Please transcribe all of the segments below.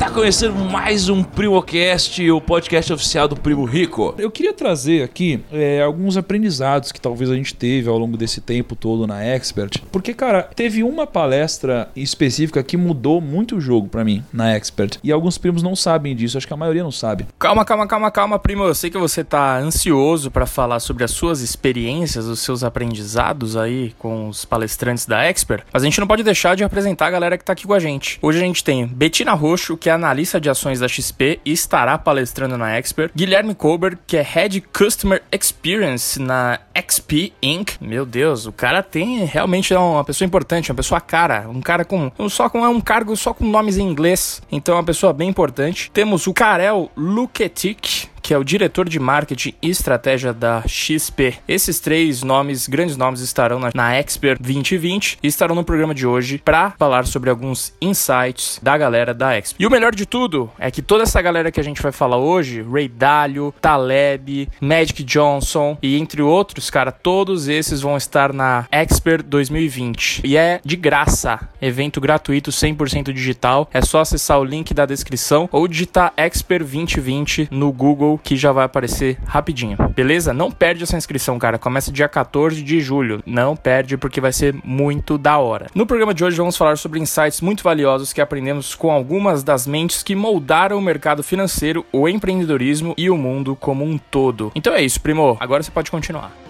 Está começando mais um PrimoCast, o podcast oficial do Primo Rico. Eu queria trazer aqui é, alguns aprendizados que talvez a gente teve ao longo desse tempo todo na Expert. Porque, cara, teve uma palestra específica que mudou muito o jogo pra mim na Expert. E alguns primos não sabem disso, acho que a maioria não sabe. Calma, calma, calma, calma, primo. Eu sei que você tá ansioso pra falar sobre as suas experiências, os seus aprendizados aí com os palestrantes da Expert, mas a gente não pode deixar de apresentar a galera que tá aqui com a gente. Hoje a gente tem Betina Roxo, que é analista de ações da XP e estará palestrando na Expert, Guilherme Colbert, que é Head Customer Experience na XP Inc. Meu Deus, o cara tem realmente é uma pessoa importante, uma pessoa cara, um cara com só com é um cargo só com nomes em inglês, então é uma pessoa bem importante. Temos o Karel Luketic, que é o diretor de marketing e estratégia da XP. Esses três nomes, grandes nomes, estarão na, na Expert 2020 e estarão no programa de hoje para falar sobre alguns insights da galera da Expert. E o melhor de tudo é que toda essa galera que a gente vai falar hoje, Ray Dalio, Taleb, Magic Johnson e entre outros, cara, todos esses vão estar na Expert 2020. E é de graça, evento gratuito 100% digital. É só acessar o link da descrição ou digitar Expert 2020 no Google que já vai aparecer rapidinho. Beleza? Não perde essa inscrição, cara. Começa dia 14 de julho. Não perde porque vai ser muito da hora. No programa de hoje vamos falar sobre insights muito valiosos que aprendemos com algumas das mentes que moldaram o mercado financeiro, o empreendedorismo e o mundo como um todo. Então é isso, primo. Agora você pode continuar.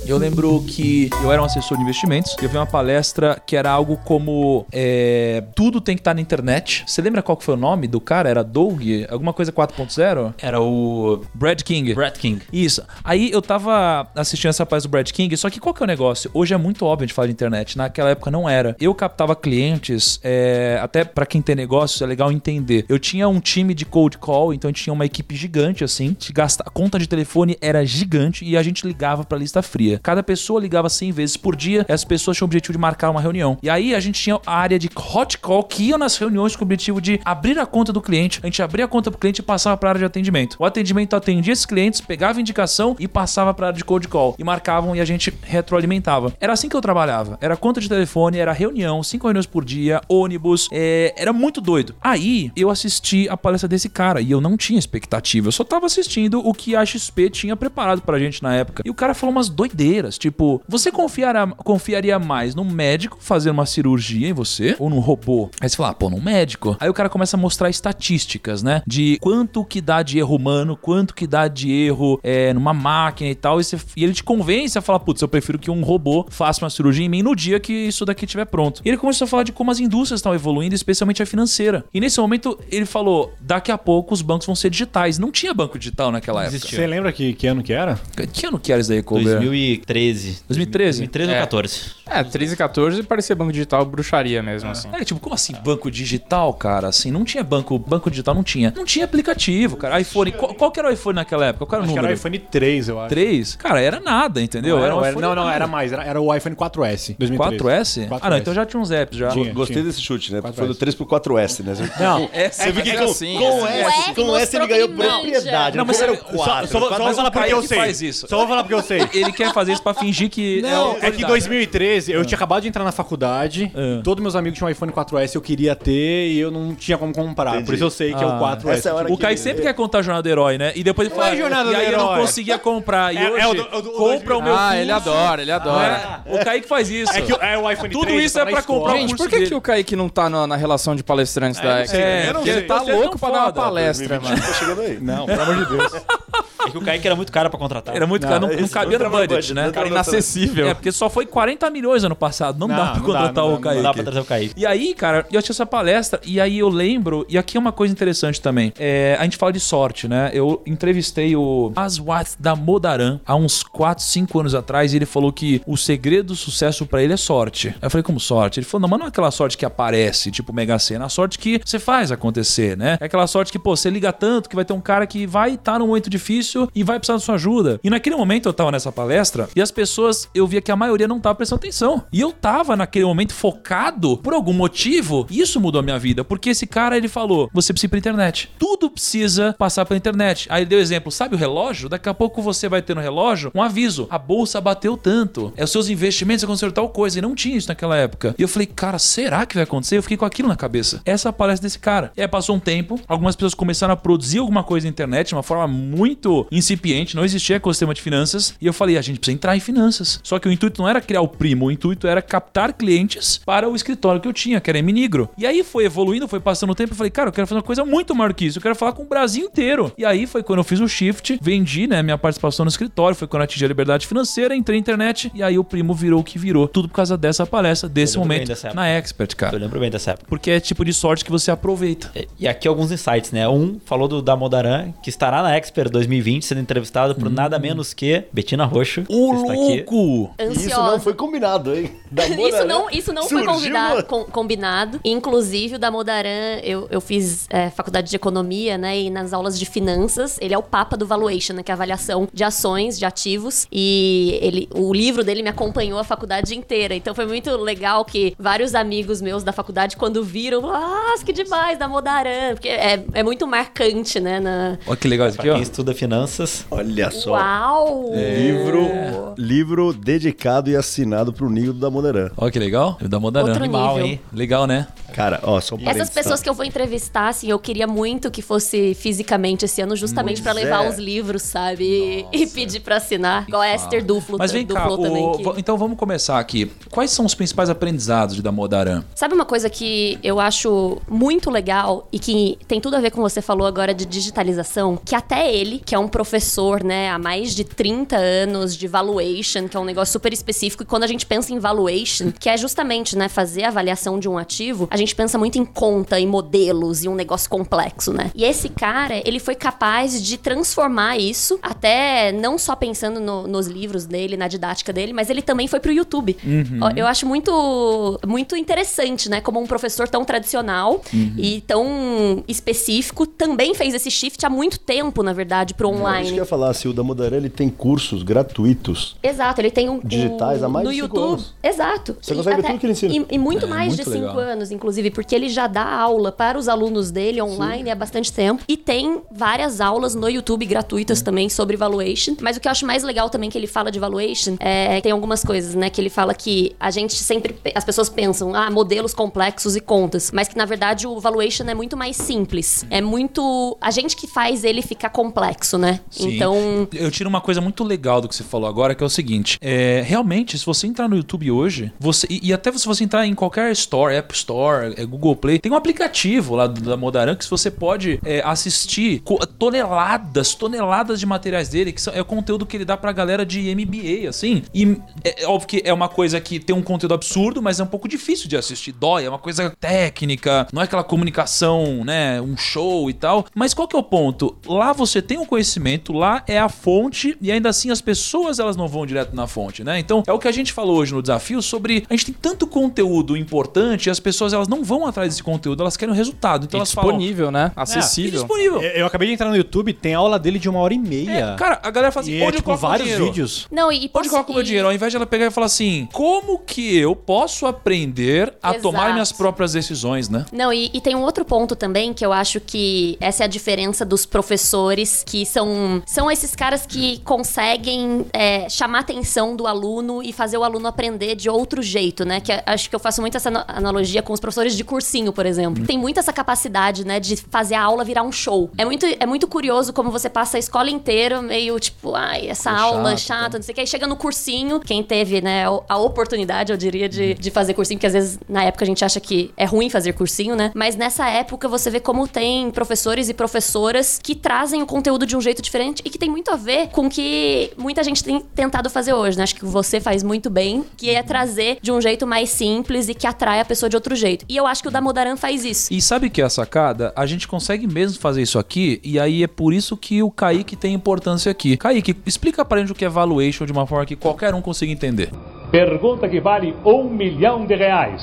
Eu lembro que eu era um assessor de investimentos e eu vi uma palestra que era algo como é, tudo tem que estar na internet. Você lembra qual que foi o nome do cara? Era Doug? Alguma coisa 4.0? Era o Brad King. Brad King. Isso. Aí eu tava assistindo essa palestra do Brad King, só que qual que é o negócio? Hoje é muito óbvio a gente falar de internet. Naquela época não era. Eu captava clientes, é, até pra quem tem negócio, é legal entender. Eu tinha um time de cold call, então a gente tinha uma equipe gigante assim. Gastar, a conta de telefone era gigante e a gente ligava pra lista fria. Cada pessoa ligava 100 vezes por dia e as pessoas tinham o objetivo de marcar uma reunião. E aí a gente tinha a área de hot call que ia nas reuniões com o objetivo de abrir a conta do cliente. A gente abria a conta pro cliente e passava pra área de atendimento. O atendimento atendia esses clientes, pegava indicação e passava pra área de cold call. E marcavam e a gente retroalimentava. Era assim que eu trabalhava. Era conta de telefone, era reunião, cinco reuniões por dia, ônibus. é, era muito doido. Aí eu assisti a palestra desse cara e eu não tinha expectativa. Eu só tava assistindo o que a XP tinha preparado pra gente na época. E o cara falou umas doideiras. Tipo, você confiará, confiaria mais num médico fazer uma cirurgia em você ou num robô? Aí você fala, ah, pô, num médico. Aí o cara começa a mostrar estatísticas, né? De quanto que dá de erro humano, quanto que dá de erro é, numa máquina e tal. E, você- e ele te convence a falar, putz, eu prefiro que um robô faça uma cirurgia em mim no dia que isso daqui estiver pronto. E ele começou a falar de como as indústrias estão evoluindo, especialmente a financeira. E nesse momento ele falou, daqui a pouco os bancos vão ser digitais. Não tinha banco digital naquela época. Você lembra que, que ano que era? Que ano que era isso daí, Colbert? 2013. 2013? 2013 ou É. 14. É, 13 e 14 parecia banco digital bruxaria mesmo, assim. É, tipo, como assim banco digital, cara? Assim, não tinha banco, banco digital não tinha. Não tinha aplicativo, cara. iPhone, qual, qual que era o iPhone naquela época? Qual era o Acho que número? era o iPhone 3, eu acho. 3? Cara, era nada, entendeu? Não, era um era, iPhone não, não, era mais. Era, era o iPhone 4S, 2013. 4S? 4S. Ah, não, então já tinha uns apps já. Tinha. Gostei desse chute, né? 4S. Foi do 3 pro 4S, né? Não, viu que é com, assim, com é S, assim. com S ele que ganhou propriedade. Não, mas era o só- 4. só, vou- falar porque eu sei. Só vou falar porque eu sei. Ele quer fazer isso pra fingir que Não, é, é que em 2013 eu tinha acabado de entrar na faculdade, É. todos meus amigos tinham um iPhone 4S, eu queria ter e eu não tinha como comprar. Entendi. Por isso eu sei que é Ah, o 4S. essa é a hora O Kai sempre quer contar a jornada do herói, né? E depois ele Não é fala. jornada e do aí eu não herói. conseguia comprar. E É- hoje é o do- o o compra o meu Ah, curso. ele adora, ele adora. É, o Kaique faz isso. É que o- é o iPhone Tudo 3, isso tá é pra escola. comprar Gente, curso por que, dele. que o Kaique não tá na, na relação de palestrantes da É, eu não Porque sei. ele tá é louco pra dar uma palestra, mano. Tá chegando aí. Não, pelo amor de Deus. É que o Kaique era muito caro pra contratar. Era muito caro, não, não cabia no não budget, budget, né? não Cara tava inacessível. É, porque só foi 40 milhões ano passado. Não, Não, dá pra não contratar não dá, o não Kaique. Não dá pra trazer o Kaique. E aí, cara, eu assisti essa palestra e aí eu lembro, e aqui é uma coisa interessante também. É, a gente fala de sorte, né? Eu entrevistei o Aswath da Modaran há uns 4, 5 anos atrás e ele falou que o segredo do sucesso pra ele é sorte. Aí eu falei, como sorte? Ele falou, não, mas não é aquela sorte que aparece, tipo Mega Sena, é a sorte que você faz acontecer, né? É aquela sorte que, pô, você liga tanto que vai ter um cara que vai estar num momento difícil difícil e vai precisar da sua ajuda. E naquele momento eu tava nessa palestra e as pessoas, eu via que a maioria não tava prestando atenção. E eu tava naquele momento focado por algum motivo. E isso mudou a minha vida, porque esse cara ele falou: você precisa ir pra internet. Tudo precisa passar pela internet. Aí ele deu exemplo: sabe o relógio? Daqui a pouco você vai ter no relógio um aviso: a bolsa bateu tanto. É os seus investimentos aconteceram tal coisa. E não tinha isso naquela época. E eu falei, cara, será que vai acontecer? Eu fiquei com aquilo na cabeça. Essa palestra desse cara. E aí passou um tempo, algumas pessoas começaram a produzir alguma coisa na internet de uma forma muito incipiente, não existia ecossistema de finanças. E eu falei, a gente precisa entrar em finanças. Só que o intuito não era criar o primo, o intuito era captar clientes para o escritório que eu tinha, que era em Minigro. E aí foi evoluindo, foi passando o tempo, eu falei, cara, eu quero fazer uma coisa muito maior que isso. Eu quero falar com o Brasil inteiro. E aí foi quando eu fiz o shift, vendi, né, minha participação no escritório, foi quando eu atingi a liberdade financeira, entrei na internet e aí o primo virou o que virou. Tudo por causa dessa palestra, desse momento na Expert, Eu cara. lembro bem dessa época. Porque é tipo de sorte que você aproveita. E- E aqui alguns insights, né? Um falou do Damodaran, que estará na Expert 2020, sendo entrevistado por nada menos que Betina Roxo. Aqui. louco! Isso não foi combinado, hein? Da Isso não, isso não foi convidado, com- combinado. Inclusive, o da Modaran, eu, eu fiz é, faculdade de economia, né? E nas aulas de finanças, ele é o papa do valuation, né? Que é a avaliação de ações, de ativos. E ele, o livro dele me acompanhou a faculdade inteira. Então foi muito legal que vários amigos meus da faculdade, quando viram, falaram, ah, que demais, da Modaran. Porque é, é muito marcante, né? Na... Olha que legal isso aqui, ó. quem estuda finanças, Olha só. Uau! Livro, livro dedicado e assinado pro Nildo da Moneran. Olha que legal. O da Modaran. Outro animal, nível. hein? Legal, né? Cara, ó, só um Essas parênteses, pessoas tá? que eu vou entrevistar, assim, eu queria muito que fosse fisicamente esse ano, justamente pra Pois levar é. os livros, sabe? E pedir pra assinar. Igual a Esther Duflo, Mas vem cá, Duflo também. o- que- então vamos começar aqui. Quais são os principais aprendizados de Damodaran? Sabe uma coisa que eu acho muito legal e que tem tudo a ver com o que você falou agora de digitalização? Que até ele, que é um professor, né, há mais de 30 anos de valuation, que é um negócio super específico, e quando a gente pensa em valuation, que é justamente, né, fazer a avaliação de um ativo, a gente pensa muito em conta, em modelos e um negócio complexo, né? E esse cara, ele foi capaz de transformar isso, até não só pensando no- nos livros dele, na didática dele, mas ele também foi pro YouTube. Ó, Eu acho muito, muito interessante, né? Como um professor tão tradicional e tão específico também fez esse shift há muito tempo, na verdade, pro Isso que eu online. ia falar, se o da Modaran ele tem cursos gratuitos. Exato, ele tem um. Digitais um- há mais no de YouTube. anos. Exato. Você E consegue ver até- tudo que ele ensina. E, e muito É, mais muito de cinco legal. anos, inclusive, porque ele já dá aula para os alunos dele online há bastante tempo. E tem várias aulas no YouTube gratuitas também sobre valuation. Mas o que eu acho mais legal também que ele fala de valuation é tem algumas coisas, né? Que ele fala que a gente sempre. As pessoas pensam, ah, modelos complexos e contas. Mas que na verdade o valuation é muito mais simples. É muito. A gente que faz ele ficar complexo, né? Sim. Então. Eu tiro uma coisa muito legal do que você falou agora, que é o seguinte: é, realmente, se você entrar no YouTube hoje, você e, e até se você entrar em qualquer store, App Store, é, Google Play, tem um aplicativo lá da Modaran que você pode é, assistir toneladas, toneladas de materiais dele, que são- é o conteúdo que ele dá pra galera de MBA, assim. E é, é óbvio que é uma coisa que tem um conteúdo absurdo, mas é um pouco difícil de assistir. Dói, é uma coisa técnica, não é aquela comunicação, né? Um show e tal. Mas qual que é o ponto? Lá você tem um conhecimento, lá é a fonte, e ainda assim as pessoas elas não vão direto na fonte, né? Então é o que a gente falou hoje no desafio sobre a gente tem tanto conteúdo importante e as pessoas elas não vão atrás desse conteúdo, elas querem o resultado. Então E elas falam. disponível, né? "E Acessível. disponível. Eu eu acabei de entrar no YouTube, tem aula dele de uma hora e meia. É, cara, a galera fala assim, e onde é eu tipo coloco meu vários dinheiro? vídeos. Não, e Onde posso- coloco o meu e- dinheiro? Ao invés de ela pegar e falar assim, como que eu posso aprender a Exato. tomar minhas próprias decisões, né? Não, e, e tem um outro ponto também que eu acho que essa é a diferença dos professores, que são, são esses caras que conseguem é, chamar a atenção do aluno e fazer o aluno aprender de outro jeito, né? Que é- acho que eu faço muito essa ana- analogia com os professores de cursinho, por exemplo. Tem muito essa capacidade, né, de fazer a aula virar um show. É muito, é muito curioso como você passa a escola inteira meio tipo, ai, essa É aula chato, chata, não sei o que. Aí chega no cursinho, quem teve, né, a oportunidade, eu diria, de, de fazer cursinho, porque às vezes na época a gente acha que é ruim fazer cursinho, né? Mas nessa época você vê como tem professores e professoras que trazem o conteúdo de um jeito diferente e que tem muito a ver com o que muita gente tem tentado fazer hoje, né? Acho que você faz muito bem, que é trazer de um jeito mais simples e que atrai a pessoa de outro jeito. E eu acho que o da Modaran faz isso. E sabe o que é a sacada? A gente consegue mesmo fazer isso aqui, e aí é por isso que o Kaique tem importância aqui. Kaique, explica pra gente o que é valuation de uma forma que qualquer um consiga entender. Pergunta que vale um milhão de reais.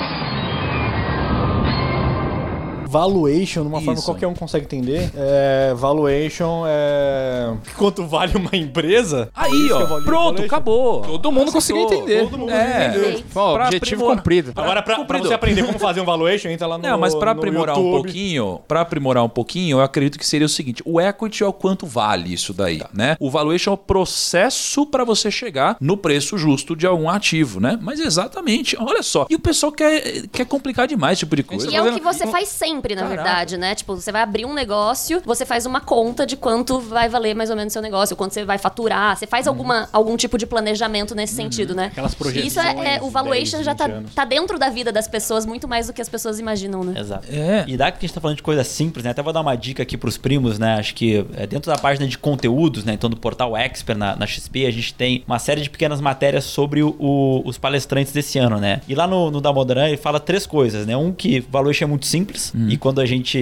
Valuation, de uma forma Isso. que qualquer um consegue entender. É, valuation é. Quanto vale uma empresa? Aí, ó. é Pronto, valuation. acabou. Todo mundo conseguiu entender. Todo mundo É. entendeu. Pra objetivo aprimorar. cumprido. Agora, pra, pra você aprender como fazer um valuation, entra lá no. Não, mas pra aprimorar um YouTube. pouquinho, para aprimorar um pouquinho, eu acredito que seria o seguinte: o equity é o quanto vale isso daí, né? O valuation é o processo para você chegar no preço justo de algum ativo, né? Mas exatamente, olha só. E o pessoal quer, quer complicar demais esse tipo de coisa. E é o que você faz sempre, na Caraca. verdade, né? Tipo, você vai abrir um negócio, você faz uma conta de quanto vai valer mais ou menos o seu negócio, quanto você vai faturar, você faz alguma, algum tipo de planejamento nesse sentido, né? Aquelas E Isso é, é- o projeções, valuation 10, já tá, 20 anos. tá dentro da vida das pessoas muito mais do que as pessoas imaginam, né? Exato. É. E dá que a gente tá falando de coisa simples, né? Até vou dar uma dica aqui pros primos, né? Acho que é, dentro da página de conteúdos, né? Então do portal Expert na, na XP, a gente tem uma série de pequenas matérias sobre o- o- os palestrantes desse ano, né? E lá no, no da ele fala três coisas, né? Um que valuation é muito simples e quando a gente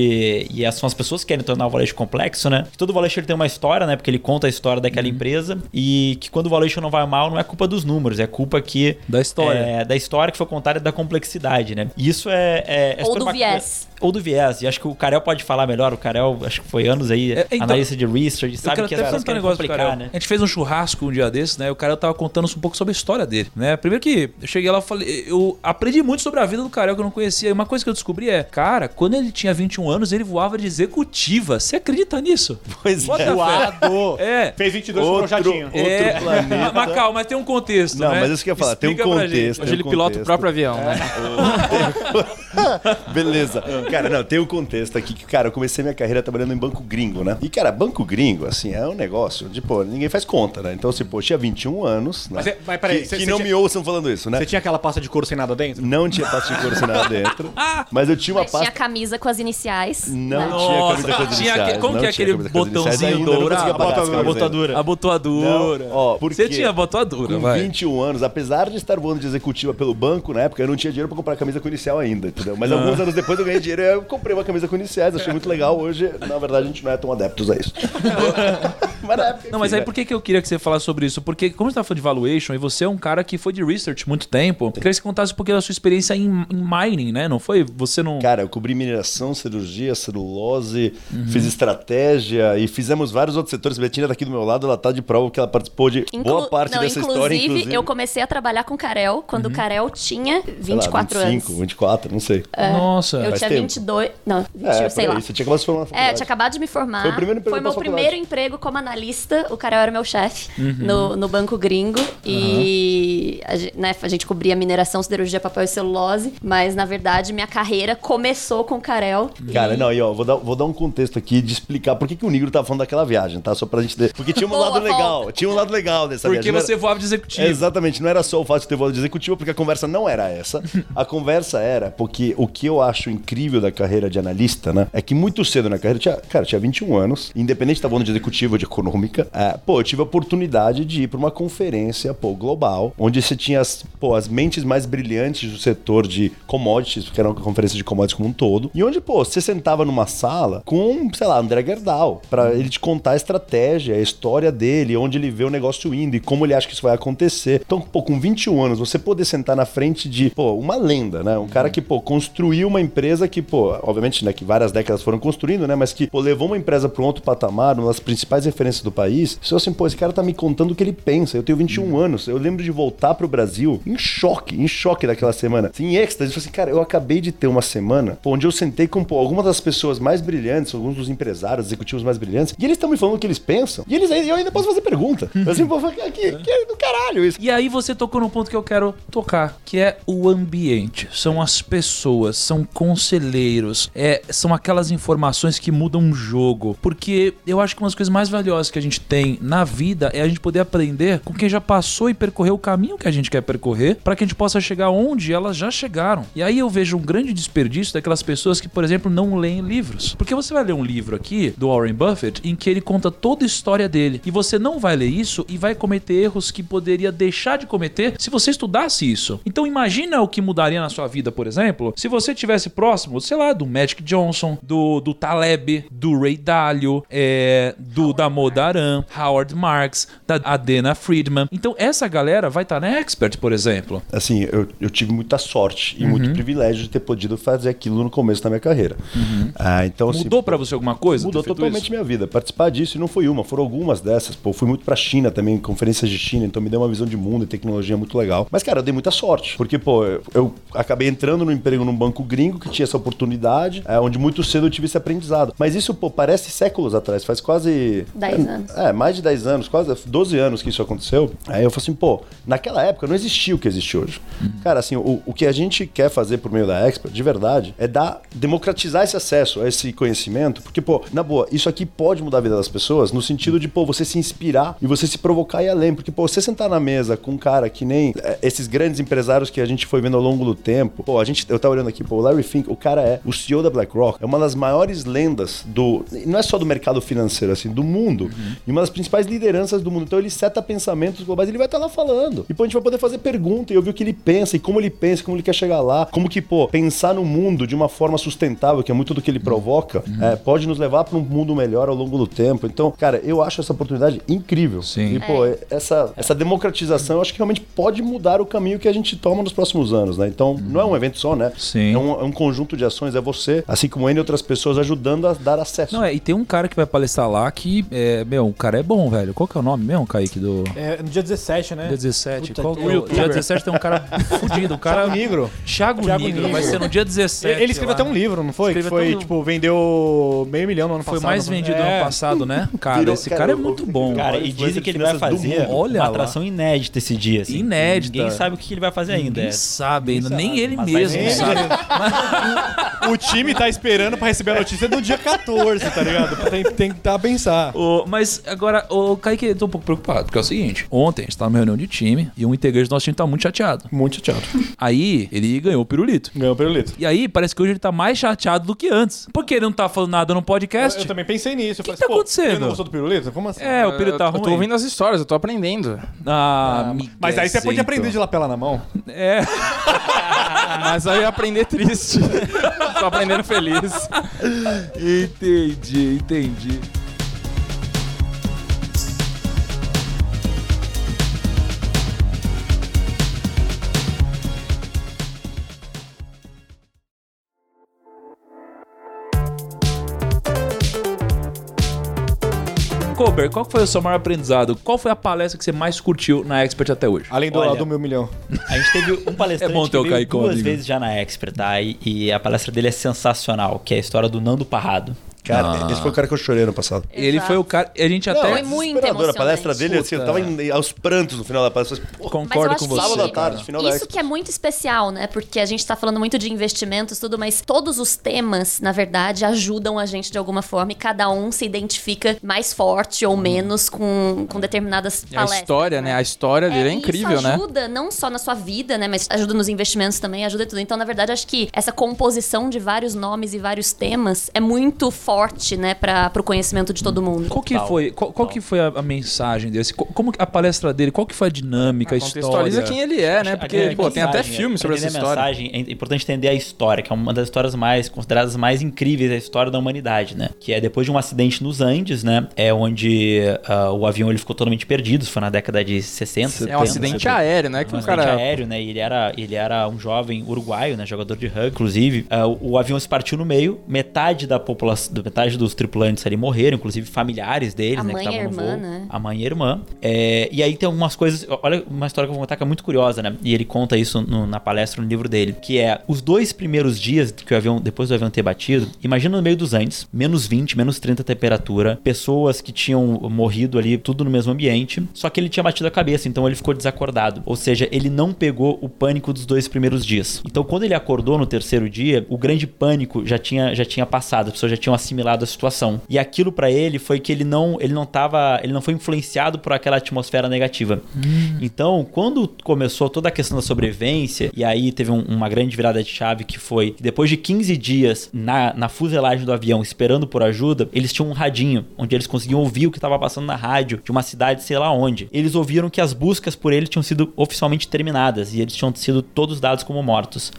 e essas são as pessoas que querem tornar o valuation complexo, né? Que todo valuation ele tem uma história, né? Porque ele conta a história daquela empresa e que quando o valuation não vai mal não é culpa dos números, é culpa que Da história. é, da história que foi contada e da complexidade, né? E isso é, é, é Ou do bacana. viés. Ou do viés. E acho que o Karel pode falar melhor. O Karel, acho que foi anos aí, É, então, analista de research, Eu sabe quero que até as pessoas um negócio do complicar, Karel. né? A gente fez um churrasco um dia desses, né? E o Karel tava contando um pouco sobre a história dele, né? Primeiro que eu cheguei lá e falei, eu aprendi muito sobre a vida do Karel que eu não conhecia. E uma coisa que eu descobri é, cara, quando ele tinha 21 anos, ele voava de executiva. Você acredita nisso? Pois Bota é. Voado! É. Fez 22 com o Outro- outro é, planeta. Mas, mas calma, mas tem um contexto, Não, né? mas isso que eu ia falar, tem um Explica pra gente. contexto. Hoje ele Tem um pilota o próprio avião, né? Beleza. Cara, não, tem um contexto aqui que, cara, eu comecei minha carreira trabalhando em banco gringo, né? E, cara, banco gringo, assim, é um negócio de, pô, ninguém faz conta, né? Então, assim, pô, eu tinha 21 anos, né? Mas é- mas peraí, que, cê- que cê não tinha- me ouçam falando isso, né? Você tinha aquela pasta de couro sem nada dentro? Não tinha pasta de couro sem nada dentro, mas eu tinha uma Mas tinha pasta... camisa com as iniciais. Não né? tinha camisa com as tinha iniciais, aquele- como não que é tinha aquele botãozinho dourado? A ainda. A botoadura. Não, ó, por Você tinha a botoadura, Com vai. 21 anos, apesar de estar voando de executiva pelo banco, na época eu não tinha dinheiro pra comprar camisa com inicial ainda, entendeu? Mas alguns anos depois eu ganhei dinheiro eu comprei uma camisa com iniciais, achei muito legal. Hoje, na verdade, a gente não é tão adeptos a isso. mas na época, Não, mas aí por que, que eu queria que você falasse sobre isso? Porque, como você tá falando de valuation, e você é um cara que foi de research muito tempo, eu queria que você contasse um pouquinho da sua experiência em, em mining, né? Não foi? Você não. Cara, eu cobri mineração, cirurgia, celulose, Uhum. fiz estratégia e fizemos vários outros setores. Betina tá aqui do meu lado, ela tá de prova que ela participou de Inclu- boa parte não, dessa inclusive, história, inclusive. eu comecei a trabalhar com o Karel quando o Karel tinha sei lá, 24 25, anos. 24, não sei. Nossa. Eu Faz tinha tempo. 22. Não, 20, é, sei lá. Você tinha acabado de se formar É, eu tinha acabado de me formar. Foi o primeiro emprego Foi meu primeiro emprego como analista. O Karel era meu chefe Uhum. no, no Banco Gringo. E a, gente, né, a gente cobria mineração, siderurgia, papel e celulose. Mas, na verdade, minha carreira começou com o Karel. Cara, e... não, e ó, vou dar, vou dar um contexto aqui de explicar por que, que o Negro tava falando daquela viagem, tá? Só pra gente ter. Porque tinha um Boa lado legal, volta. tinha um lado legal dessa Porque viagem. não você era- voava de executivo. exatamente, não era só o fato de ter voado de executivo, porque a conversa não era essa. A conversa era porque o que eu acho incrível da carreira de analista, né? É que muito cedo na carreira, tinha, cara, tinha 21 anos, independente de estar voando de executivo ou de econômica, é, pô, eu tive a oportunidade de ir pra uma conferência, pô, global, onde você tinha as, pô, as mentes mais brilhantes do setor de commodities, porque era uma conferência de commodities como um todo, e onde, pô, você sentava numa sala com, sei lá, André Gerdau, pra ele te contar a estratégia, a história dele, onde ele vê o negócio indo e como ele acha que isso vai acontecer. Então, pô, com 21 anos, você poder sentar na frente de, pô, uma lenda, né? Um cara que, pô, construiu uma empresa que, pô, obviamente, né, que várias décadas foram construindo, né? Mas que, pô, levou uma empresa para um outro patamar, uma das principais referências do país. Se eu assim, pô, esse cara tá me contando o que ele pensa. Eu tenho 21 anos. Eu lembro de voltar pro Brasil em choque, em choque daquela semana. Assim, em êxtase. Eu falei assim, cara, eu acabei de ter uma semana pô, onde eu sentei com, pô, algumas das pessoas mais brilhantes, alguns dos empresários, executivos mais brilhantes, e eles estão me falando o que eles pensam. E eles eu ainda posso fazer pergunta. Eu assim, pô, que, que, que é do caralho isso. E aí você tocou num ponto que eu quero tocar, que é o ambiente. São as pessoas, são conselheiros, é, são aquelas informações que mudam o jogo. Porque eu acho que uma das coisas mais valiosas que a gente tem na vida é a gente poder aprender com quem já passou e percorreu o caminho que a gente quer percorrer, para que a gente possa chegar onde elas já chegaram. E aí eu vejo um grande desperdício daquelas pessoas que, por exemplo, não leem livros. Porque você vai ler um livro aqui do Warren Buffett em que ele conta toda a história dele e você não vai ler isso e vai cometer erros que poderia deixar de cometer se você estudasse isso. Então imagina o que mudaria na sua vida, por exemplo, se você tivesse próximo, sei lá, do Magic Johnson, do, do Taleb, do Ray Dalio, é, do Damodaran, Howard Marks, da Adena Friedman. Então essa galera vai estar Expert, por exemplo? Assim, eu, eu tive muita sorte e muito privilégio de ter podido fazer aquilo no começo da minha carreira. Ah, então, assim, Mudou pra você alguma coisa? Mudou totalmente isso? minha vida. Participar disso e não foi uma, foram algumas dessas. Pô, fui muito pra China também, conferências de China, então me deu uma visão de mundo e tecnologia muito legal. Mas, cara, eu dei muita sorte. Porque, pô, eu, eu acabei entrando no emprego num banco gringo que tinha essa oportunidade, é, onde muito cedo eu tive esse aprendizado. Mas isso, pô, parece séculos atrás, faz quase. Dez é, anos. É, mais de 10 anos, quase 12 anos que isso aconteceu. Aí eu falei assim, pô, naquela época não existia o que existe hoje. Cara, assim, o, o que a gente quer fazer por meio da Expert, de verdade, é dar, democratizar esse acesso a esse conhecimento, porque, pô, na boa, isso aqui pode mudar a vida das pessoas no sentido de, pô, você se inspirar e você se provocar e ir além. Porque, pô, você sentar na mesa com um cara que nem é, esses grandes empresários que a gente foi vendo ao longo do tempo, pô, a gente, eu tava olhando aqui, pô, o Larry Fink, o cara é o CEO da BlackRock, é uma das maiores lendas do, não é só do mercado financeiro, assim, do mundo, e uma das principais lideranças do mundo. Então ele seta pensamentos globais, ele vai estar lá falando. E, pô, a gente vai poder fazer pergunta e ouvir o que ele pensa e como ele pensa, como ele quer chegar lá, como que, pô, pensar no mundo de uma forma sustentável, que é muito do que ele provoca, é, pode nos levar para um mundo melhor ao longo do tempo. Então, cara, eu acho essa oportunidade incrível. Sim. E, pô, essa, essa democratização eu acho que realmente pode mudar o caminho que a gente toma nos próximos anos, né? Então, não é um evento só, né? Sim. É um, é um conjunto de ações, é você, assim como N outras pessoas, ajudando a dar acesso. Não, é, e tem um cara que vai palestrar lá que, é, meu, o cara é bom, velho. Qual que é o nome mesmo, Kaique, do... É, no dia 17, né? Dia 17. Puta, Qual que é o dia 17 tem um cara fudido, um cara... Thiago Nigro. Thiago, Thiago Nigro, Nigro. vai ser no dia 17. Ele escreveu lá. até um livro, não foi? Que Escreveu foi, até um- tipo, vendeu meio milhão no ano Foi passado. mais não vendido É. ano passado, né? Cara, Virou- esse cara, cara é muito bom. Cara, e dizem que ele vai fazer. Olha uma lá. atração inédita esse dia. Assim. Inédita. Ninguém sabe o que ele vai fazer ainda. Ninguém É- sabe ainda, nem ele mesmo sabe. O time tá esperando pra receber a notícia no dia 14, tá ligado? Tem, tem que tá a pensar. Mas agora, o Kaique, eu tô um pouco preocupado, porque é o seguinte: ontem a gente tava numa reunião de time e um integrante do nosso time tá muito chateado. Muito chateado. Aí ele ganhou o pirulito. Ganhou o pirulito. E aí, parece que hoje ele tá mais chateado do que antes. Porque ele não tá falando nada no Eu, podcast. eu também pensei nisso. Eu Que falei, tá pô, acontecendo? Ele não gostou do pirulito? Como assim? É, o pirulito tá eu, ruim. eu tô ouvindo as histórias, eu tô aprendendo. Ah, Mas aí você pode aprender de lapela na mão. É. Mas aí eu ia aprender triste. tô aprendendo feliz. entendi, entendi. Kober, qual foi o seu maior aprendizado? Qual foi a palestra que você mais curtiu na Expert até hoje? Além do, Olha. do meu milhão. A gente teve um palestrante É bom ter o que veio duas amigo. vezes já na Expert, tá? E, e a palestra dele é sensacional, que é a história do Nando Parrado. Cara, esse foi o cara que eu chorei ano passado. Ele Exato. foi o cara. A gente Foi até muito Desesperador. A palestra dele, assim, eu tava em- aos prantos no final da palestra. Pô, Mas eu concordo acho com você. sábado à tarde, final da Isso que é muito especial, né? Porque a gente tá falando muito de investimentos, tudo, mas todos os temas, na verdade, ajudam a gente de alguma forma e cada um se identifica mais forte ou menos com, com determinadas a palestras. história, né? A história dele é, e incrível, isso né? ajuda não só na sua vida, né? Mas ajuda nos investimentos também, ajuda tudo. Então, na verdade, acho que essa composição de vários nomes e vários temas é muito forte, né? Para o conhecimento de todo mundo. Qual que foi, qual, qual que foi a, a mensagem desse? Co- Como a palestra dele? Qual que foi a dinâmica, a Contextualiza história? quem ele é, né? A Porque, pô, tem até filme sobre essa história. Mensagem, é importante entender a história, que é uma das histórias mais consideradas mais incríveis da história da humanidade, né? Que é depois de um acidente nos Andes, né? É onde ah, o avião ele ficou totalmente perdido, foi na década de 60. É 70, um acidente 70. aéreo, né? Que um o acidente cara. aéreo, né? E ele era, ele era um jovem uruguaio, né? Jogador de rugby, inclusive. Ah, o, o avião se partiu no meio, metade da população, metade dos tripulantes ali morreram, inclusive familiares deles, A né? mãe que e a estavam no irmã, voo. né? A mãe e a irmã. É, e aí tem algumas coisas. Olha, uma história que eu vou contar que é muito curiosa, né? E ele conta isso no- na palestra, no livro dele. Que é os dois primeiros dias que o avião, depois do avião ter batido, imagina no meio dos Andes, menos 20, menos 30 temperatura, pessoas que tinham morrido ali, tudo no mesmo ambiente. Só que ele tinha batido a cabeça, então ele ficou desacordado. Ou seja, ele não pegou o pânico dos dois primeiros dias. Então, quando ele acordou no terceiro dia, o grande pânico já tinha, já tinha passado, as pessoas já tinham assimilado a situação. E aquilo pra ele foi que ele não, ele não tava, ele não foi influenciado por aquela atmosfera negativa. Então, quando começou toda a questão da sobrevivência, e aí teve um- uma grande virada de chave que foi que depois de 15 dias na, na fuselagem do avião esperando por ajuda, eles tinham um radinho onde eles conseguiam ouvir o que estava passando na rádio de uma cidade, sei lá onde. Eles ouviram que as buscas por ele tinham sido oficialmente terminadas e eles tinham sido todos dados como mortos.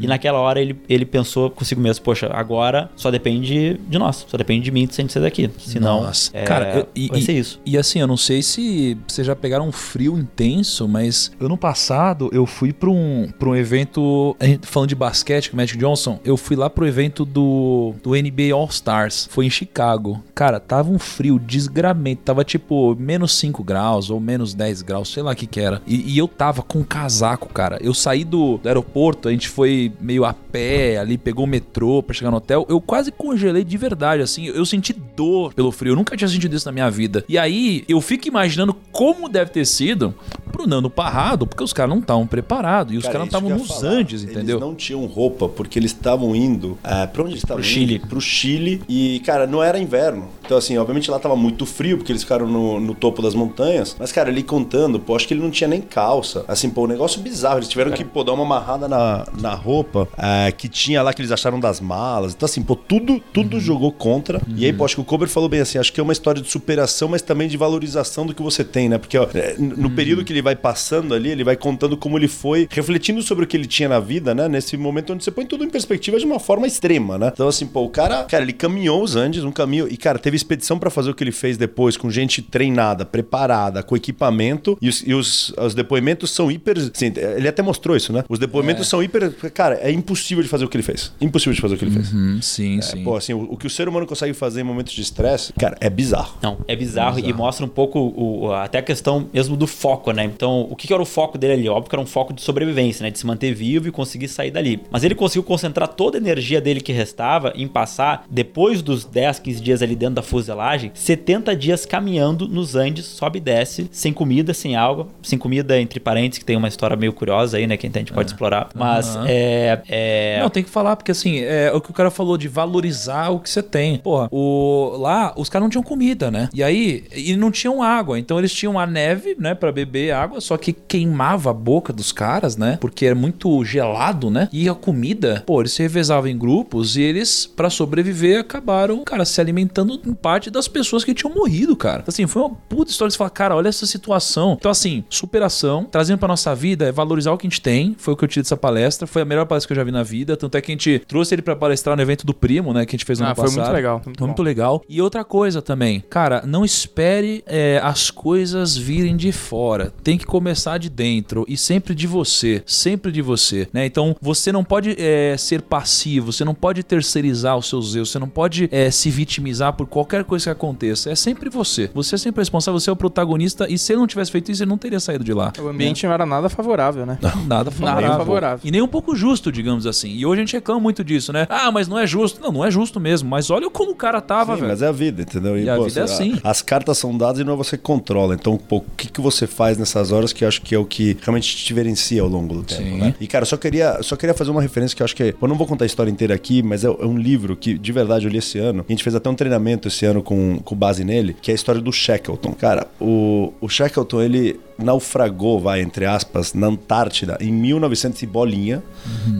E naquela hora ele, ele pensou consigo mesmo: poxa, agora só depende de nós. Só depende de mim gente sair daqui. Senão, Nossa. é, Cara, eu- e- vai e- ser isso. E assim, eu não sei se vocês já pegaram um frio intenso, mas ano passado eu fui pra um, pra um evento, falando de basquete com o Magic Johnson, eu fui lá pro evento do, do NBA All Stars. Foi em Chicago. Cara, tava um frio desgramento. Tava tipo menos 5 graus ou menos 10 graus, sei lá o que que era. E, e eu tava com um casaco, cara. Eu saí do, do aeroporto, a gente foi meio a pé ali, pegou o metrô pra chegar no hotel. Eu quase congelei de verdade, assim. Eu senti dor pelo frio. Eu nunca tinha sentido isso na minha vida. E aí, eu fico imaginando como deve ter sido pro Nando Parrado, porque os caras não estavam preparados. E os Cara, caras isso não estavam nos. Andes, entendeu? Eles não tinham roupa porque eles estavam indo. É, pra onde eles estavam Pro indo? Chile. Pro Chile. E, cara, não era inverno. Então, assim, obviamente lá tava muito frio porque eles ficaram no, no topo das montanhas. Mas, cara, ele contando, pô, acho que ele não tinha nem calça. Assim, pô, um negócio bizarro. Eles tiveram que, pô, dar uma amarrada na, na roupa é, que tinha lá que eles acharam das malas. Então, assim, pô, tudo, tudo Uhum. Jogou contra. E aí, pô, acho que o Kober falou bem assim: acho que é uma história de superação, mas também de valorização do que você tem, né? Porque, ó, é, no Uhum. período que ele vai passando ali, ele vai contando como ele foi, refletindo sobre o que ele tinha na vida, né? Nesse momento onde você põe tudo em perspectiva de uma forma extrema, né? Então, assim, pô, o cara, cara, ele caminhou os Andes, um caminho, e, cara, teve expedição pra fazer o que ele fez depois, com gente treinada, preparada, com equipamento, e os, e os, os depoimentos são hiper. Assim, ele até mostrou isso, né? Os depoimentos são hiper. Cara, é impossível de fazer o que ele fez. Impossível de fazer o que ele fez. Hum, sim, É, sim. pô, assim, o que o ser humano consegue fazer em momentos de estresse, cara, é bizarro. Não, é bizarro, e mostra um pouco o- até a questão mesmo do foco, né? Então, o que que era o foco dele ali? Óbvio que era um foco de sobrevivência, né? De se manter vivo e conseguir sair dali. Mas ele conseguiu concentrar toda a energia dele que restava em passar, depois dos 10, 15 dias ali dentro da fuselagem, 70 dias caminhando nos Andes, sobe e desce, sem comida, sem água. Sem comida, entre parênteses, que tem uma história meio curiosa aí, né? Que a gente pode explorar. Mas Aham. é, é. Não, tem que falar, porque assim, é o que o cara falou de valorizar o que você tem. Porra, o, lá os caras não tinham comida, né? E aí, e não tinham água. Então eles tinham a neve, né, Pra beber água, só que queimava a boca dos caras, né? Porque era muito gelado, né? E a comida, pô, eles se revezavam em grupos e eles, pra sobreviver, acabaram, cara, se alimentando em parte das pessoas que tinham morrido, cara. Assim, foi uma puta história de falar, cara, olha essa situação. Então, assim, superação, trazendo pra nossa vida é valorizar o que a gente tem. Foi o que eu tirei dessa palestra. Foi a melhor palestra que eu já vi na vida. Tanto é que a gente trouxe ele pra palestrar no evento do Primo, né? Que a gente fez no Ah, ano foi passado. muito legal, muito Foi muito legal. E outra coisa também, cara, não espere é, as coisas virem de fora. Tem que começar de dentro e sempre de você. Sempre de você, né? Então, você não pode é, ser passivo, você não pode terceirizar os seus erros, você não pode é, se vitimizar por qualquer coisa que aconteça. É sempre você. Você é sempre responsável, você é o protagonista e se ele não tivesse feito isso, ele não teria saído de lá. O ambiente não era nada favorável, né? Nada favorável. favorável. E nem um pouco justo, digamos assim. E hoje a gente reclama muito disso, né? Ah, mas não é justo. Não, não é justo mesmo. Mas olha como o cara tava, Sim, velho. mas é a vida, entendeu? E a vida é assim, assim. As cartas são dadas e não é você controla. Então, pô, o que, que você faz nessas horas que eu acho que é o que realmente te diferencia ao longo do tempo, Sim. né? E, cara, só queria, só queria fazer uma referência que eu acho que... é- Eu não vou contar a história inteira aqui, mas é, é um livro que, de verdade, eu li esse ano. A gente fez até um treinamento esse ano com, com base nele, que é a história do Shackleton. Cara, o, o Shackleton, ele naufragou, vai, entre aspas, na Antártida em 1900 e bolinha,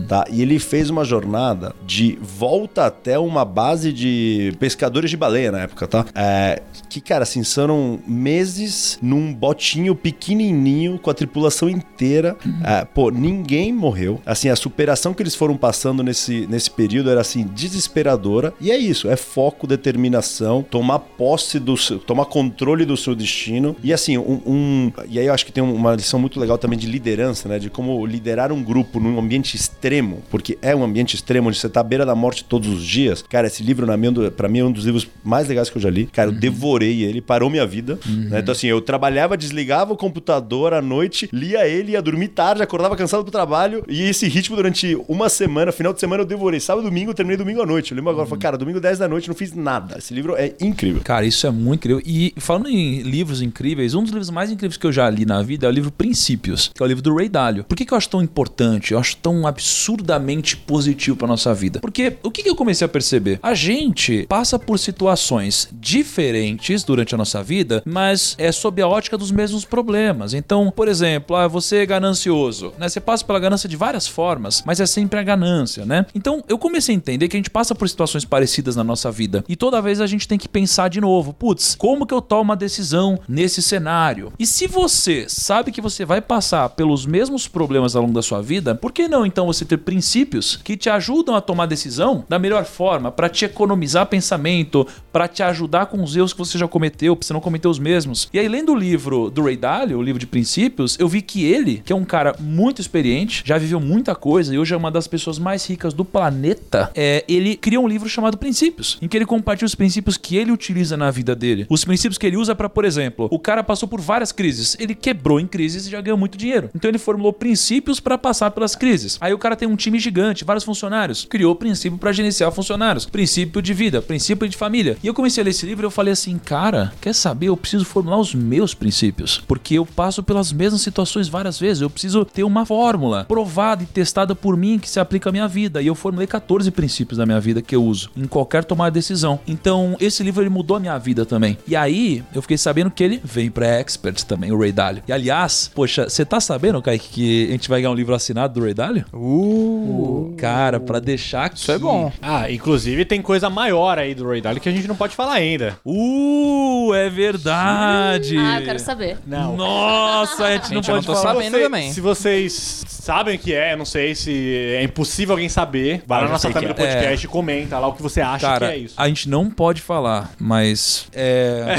tá? E ele fez uma jornada de volta até uma base de pescadores de baleia na época, tá? É, que, cara, assim, são meses num botinho pequenininho com a tripulação inteira. É, pô, ninguém morreu. Assim, a superação que eles foram passando nesse, nesse período era, assim, desesperadora. E é isso, é foco, determinação, tomar posse do seu, tomar controle do seu destino. E assim, um, um- e aí eu acho que tem uma lição muito legal também de liderança, né? De como liderar um grupo num ambiente extremo, porque é um ambiente extremo onde você tá à beira da morte todos os dias. Cara, esse livro, na minha, pra mim, é um dos livros mais legais que eu já li. Cara, eu devorei ele, parou minha vida. né? Então, assim, eu trabalhava, desligava o computador à noite, lia ele, ia dormir tarde, acordava cansado pro trabalho. E esse ritmo durante uma semana, final de semana, eu devorei. Sábado, domingo, eu terminei domingo à noite. Eu lembro agora, falei, cara, domingo 10 da noite, não fiz nada. Esse livro é incrível. Cara, isso é muito incrível. E falando em livros incríveis, um dos livros mais incríveis que eu já li na vida é o livro Princípios, que é o livro do Ray Dalio. Por que, que eu acho tão importante? Eu acho tão absurdamente positivo pra nossa vida. Porque o que, que eu comecei a perceber? A gente passa por situações diferentes durante a nossa vida, mas é sob a ótica dos mesmos problemas. Então, por exemplo, ah, você é ganancioso, né? Você passa pela ganância de várias formas, mas é sempre a ganância, né? Então, eu comecei a entender que a gente passa por situações parecidas na nossa vida e toda vez a gente tem que pensar de novo, putz, como que eu tomo uma decisão nesse cenário? E se você sabe que você vai passar pelos mesmos problemas ao longo da sua vida, por que não então você ter princípios que te ajudam a tomar decisão da melhor forma, para te economizar pensamento, para te ajudar com os erros que você já cometeu, pra você não cometer os mesmos? E aí, lendo o livro do Ray Dalio, o livro de princípios, eu vi que ele, que é um cara muito experiente, já viveu muita coisa e hoje é uma das pessoas mais ricas do planeta, é, ele criou um livro chamado Princípios, em que ele compartilha os princípios que ele utiliza na vida dele. Os princípios que ele usa para, por exemplo, o cara passou por várias crises, ele quebrou em crises e já ganhou muito dinheiro. Então ele formulou princípios para passar pelas crises. Aí o cara tem um time gigante, vários funcionários, criou princípio para gerenciar funcionários, princípio de vida, princípio de família. E eu comecei a ler esse livro e eu falei assim, cara, quer saber? Eu preciso formular os meus princípios, porque eu passo pelas mesmas situações várias vezes. Eu preciso ter uma fórmula provada e testada por mim que se aplica à minha vida. E eu formulei 14 princípios da minha vida que eu uso em qualquer tomada de decisão. Então, esse livro ele mudou a minha vida também. E aí, eu fiquei sabendo que ele vem para experts também, o Ray Dalio. E aliás, poxa, você tá sabendo, Kaique, que a gente vai ganhar um livro assinado do Ray Dalio? Uh, Cara, pra deixar aqui. isso é bom. Ah, inclusive tem coisa maior aí do Ray Dalio que a gente não pode falar ainda. Uh, é verdade. Ah, eu quero saber. Não. Nossa, a gente, não Gente, eu pode não tô falar. sabendo Você- também. Se vocês sabem o que é, eu não sei se é impossível alguém saber. Vai Ah, lá eu na nossa thumb do é. podcast e comenta lá o que você acha Cara, que é isso. a gente não pode falar, mas é,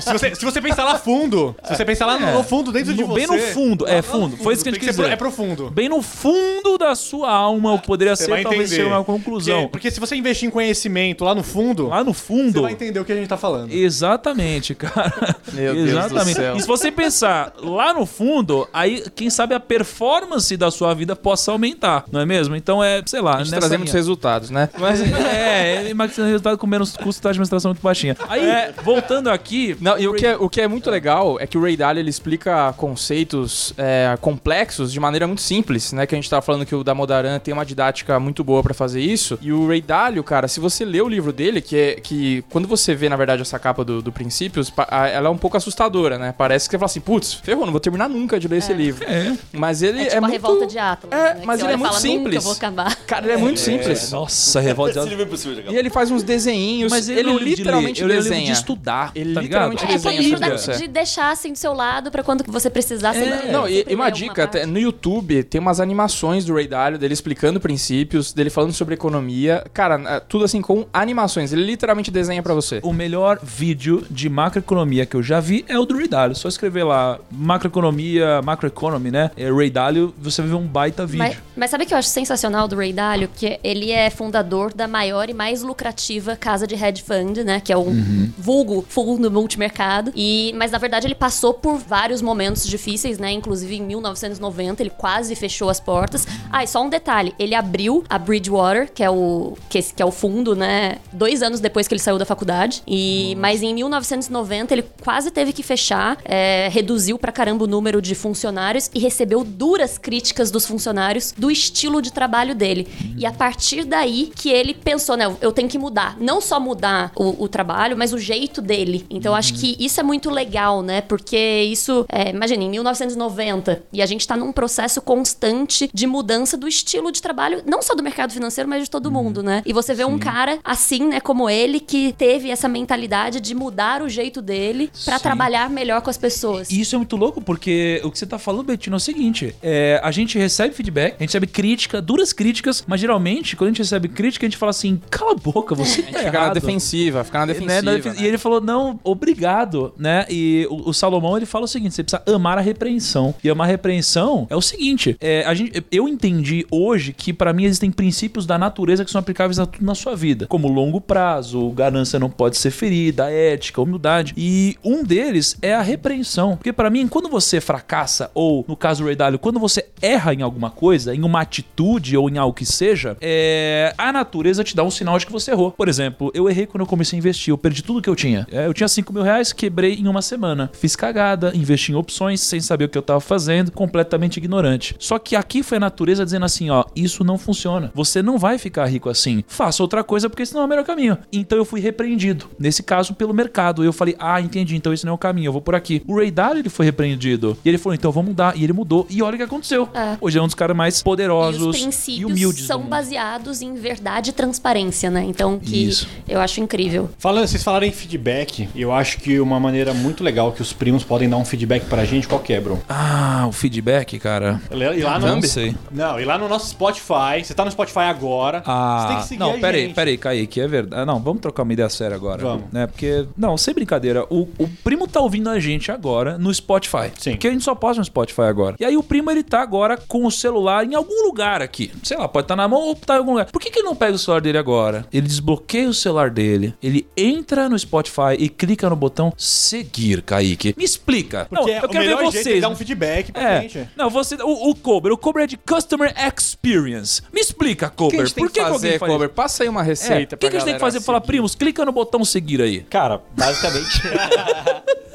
Se você, se você pensar lá fundo, se você pensar lá no, no fundo, dentro de No- você... bem no fundo, é, fundo, foi isso que a gente tem quis dizer. É profundo. bem no fundo da sua alma o que poderia Você ser vai talvez entender. ser uma conclusão. Porque, porque se você investir em conhecimento lá no fundo, Lá no você fundo, vai entender o que a gente tá falando. Exatamente, cara. Meu Deus do Exatamente. céu. E se você pensar lá no fundo, aí quem sabe a performance da sua vida possa aumentar, não é mesmo? Então é, sei lá, A gente linha. resultados, né? Mas é, é emagrecendo resultado com menos custo da administração muito baixinha. Aí, voltando aqui. Não, e o que, é, o que é muito legal é que o Ray Dalio ele explica conceitos é, complexos de maneira muito simples, né? Que a gente tava falando que o Damodaran tem uma didática muito boa pra fazer isso. E o Ray Dalio, cara, se você lê o livro dele, que é que quando você vê, na verdade, essa capa do, do Princípios, ela é um pouco assustadora, né? Parece que você fala assim, putz, ferrou, não vou terminar nunca de ler esse livro. Mas ele É é, tipo a muito... revolta de Atlas. É, né? Mas ele é muito fala, Nunca simples. vou acabar. Cara, ele é muito simples. Nossa, revolta. Esse livro é impossível de acabar. E ele faz uns desenhinhos, Mas ele, ele, não é livro de literalmente ler, ele é desenha. de estudar. Ele tá literalmente É desenha aquele livro da- de deixar assim do seu lado pra quando você precisar. você vai- Não, e, e uma dica, até no YouTube tem umas animações do Ray Dalio, dele explicando princípios, dele falando sobre economia. Cara, é tudo assim com animações. Ele literalmente desenha pra você. O melhor vídeo de macroeconomia que eu já vi é o do Ray Dalio. Só escrever lá macroeconomia, macroeconomy, né? É Ray Dalio, você vai ver um baita vídeo. Mas, mas sabe o que eu acho sensacional do Ray Dalio? Que ele é fundador da maior e mais lucrativa casa de hedge fund, né? Que é o Uhum. vulgo fundo multimercado. E, mas na verdade ele passou por vários momentos difíceis, né? Inclusive em 1990 ele quase fechou as portas. Ah, e só um detalhe: ele abriu a Bridgewater, que é o que, esse- que é o fundo, né? Dois anos depois que ele saiu da faculdade. E mas em 1990 ele quase teve que fechar, é, reduziu pra caramba o número de funcionários e recebeu duras críticas dos funcionários do estilo de trabalho dele. E a partir daí que ele pensou, né, eu tenho que mudar, não só mudar o, o trabalho, mas o jeito dele. Então acho que isso é muito legal, né? Porque isso, é, imagina, em 1990 e a gente tá num processo constante de mudança do estilo de trabalho, não só do mercado financeiro, mas de todo mundo, né? E você vê um cara assim, né, como ele que teve essa mentalidade de mudar o jeito dele pra Sim. trabalhar melhor com as pessoas. E isso é muito louco, porque o que você tá falando, Betinho, é o seguinte: é, a gente recebe feedback, a gente recebe crítica, duras críticas, mas geralmente, quando a gente recebe crítica, a gente fala assim: cala a boca, você tá Fica na errado. defensiva, fica na Né, defensiva. na defen- né? E ele falou, não, obrigado, né? E o, o Salomão, ele fala o seguinte, você precisa amar a repreensão. E amar a repreensão é o seguinte, é, a gente, eu entendi hoje que pra mim existem princípios da natureza que são aplicáveis tudo na sua vida, como longo prazo, ganância não pode ser ferida, ética, humildade. E um deles é a repreensão. Porque pra mim, quando você fracassa, ou no caso do Ray Dalio, quando você erra em alguma coisa, em uma atitude ou em algo que seja, é, a natureza te dá um sinal de que você errou. Por exemplo, eu errei quando eu comecei a investir, eu perdi tudo que eu tinha. É, eu tinha 5 mil reais, quebrei em uma semana. Fiz cagada, investi em opções sem saber o que eu tava fazendo, completamente ignorante. Só que aqui foi a natureza dizendo assim: ó, isso não funciona. Você não vai ficar rico assim. Faça outra coisa porque esse não é o melhor caminho. Então eu fui repreendido. Nesse caso, pelo mercado. Eu falei: ah, entendi, então esse não é o caminho, eu vou por aqui. O Ray Dalio ele foi repreendido. E ele falou, então vamos mudar. E ele mudou. E olha o que aconteceu. É. Hoje é um dos caras mais E poderosos os e, humildes. são baseados em verdade e transparência, né? Então, que Isso. eu acho incrível. Falando, vocês falaram em feedback, eu acho que uma maneira muito legal que os primos podem dar um feedback pra gente, qual que é, bro? Ah, o feedback, cara. E lá no, Não sei. Não, e lá no nosso Spotify, você tá no Spotify agora, Ah, você tem que seguir não, a peraí, gente. peraí, Kaique, é verdade. Ah, Não, vamos trocar uma ideia séria agora. Vamos. Né? Porque, não, sem brincadeira, o, o primo tá ouvindo a gente agora no Spotify. Sim. Porque a gente só posta no Spotify agora. E aí o primo, ele tá agora com o celular em algum lugar aqui. Sei lá, pode estar na mão ou tá em algum lugar. Por que, que ele não pega o celular dele agora? Ele desbloqueia o celular dele, ele entra no Spotify e clica no botão seguir, Kaique. Me explica. Porque não, é eu o quero ver é vocês. dar um feedback pra É. gente. Não, você. O, o Cobra. O Cobra é de Customer Experience. Me explica, tem Por que que, alguém faz Passa aí uma é, receita o que, que a gente tem que fazer? Falar, primos, clica no botão seguir aí. Cara, basicamente.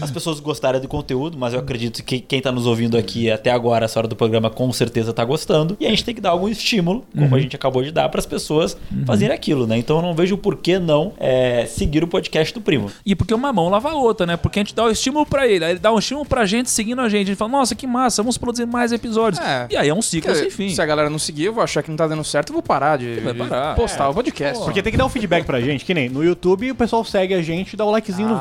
As pessoas gostaram do conteúdo, mas eu acredito que quem tá nos ouvindo aqui até agora, essa hora do programa, com certeza tá gostando. E a gente tem que dar algum estímulo, como a gente acabou de dar, para as pessoas fazerem aquilo, né? Então eu não vejo por que não é, seguir o podcast do primo. E porque uma mão lava a outra, né? Porque a gente dá o estímulo pra ele, aí ele dá um estímulo pra gente seguindo a gente. A gente fala, nossa, que massa, vamos produzir mais episódios. É. E aí é um ciclo sem fim. Se a galera não seguir, eu vou achar que não tá dando certo, eu vou parar de, vai parar. postar o podcast. Porque tem que dar um feedback pra gente, que nem no YouTube o pessoal segue a gente e dá o likezinho no Ah,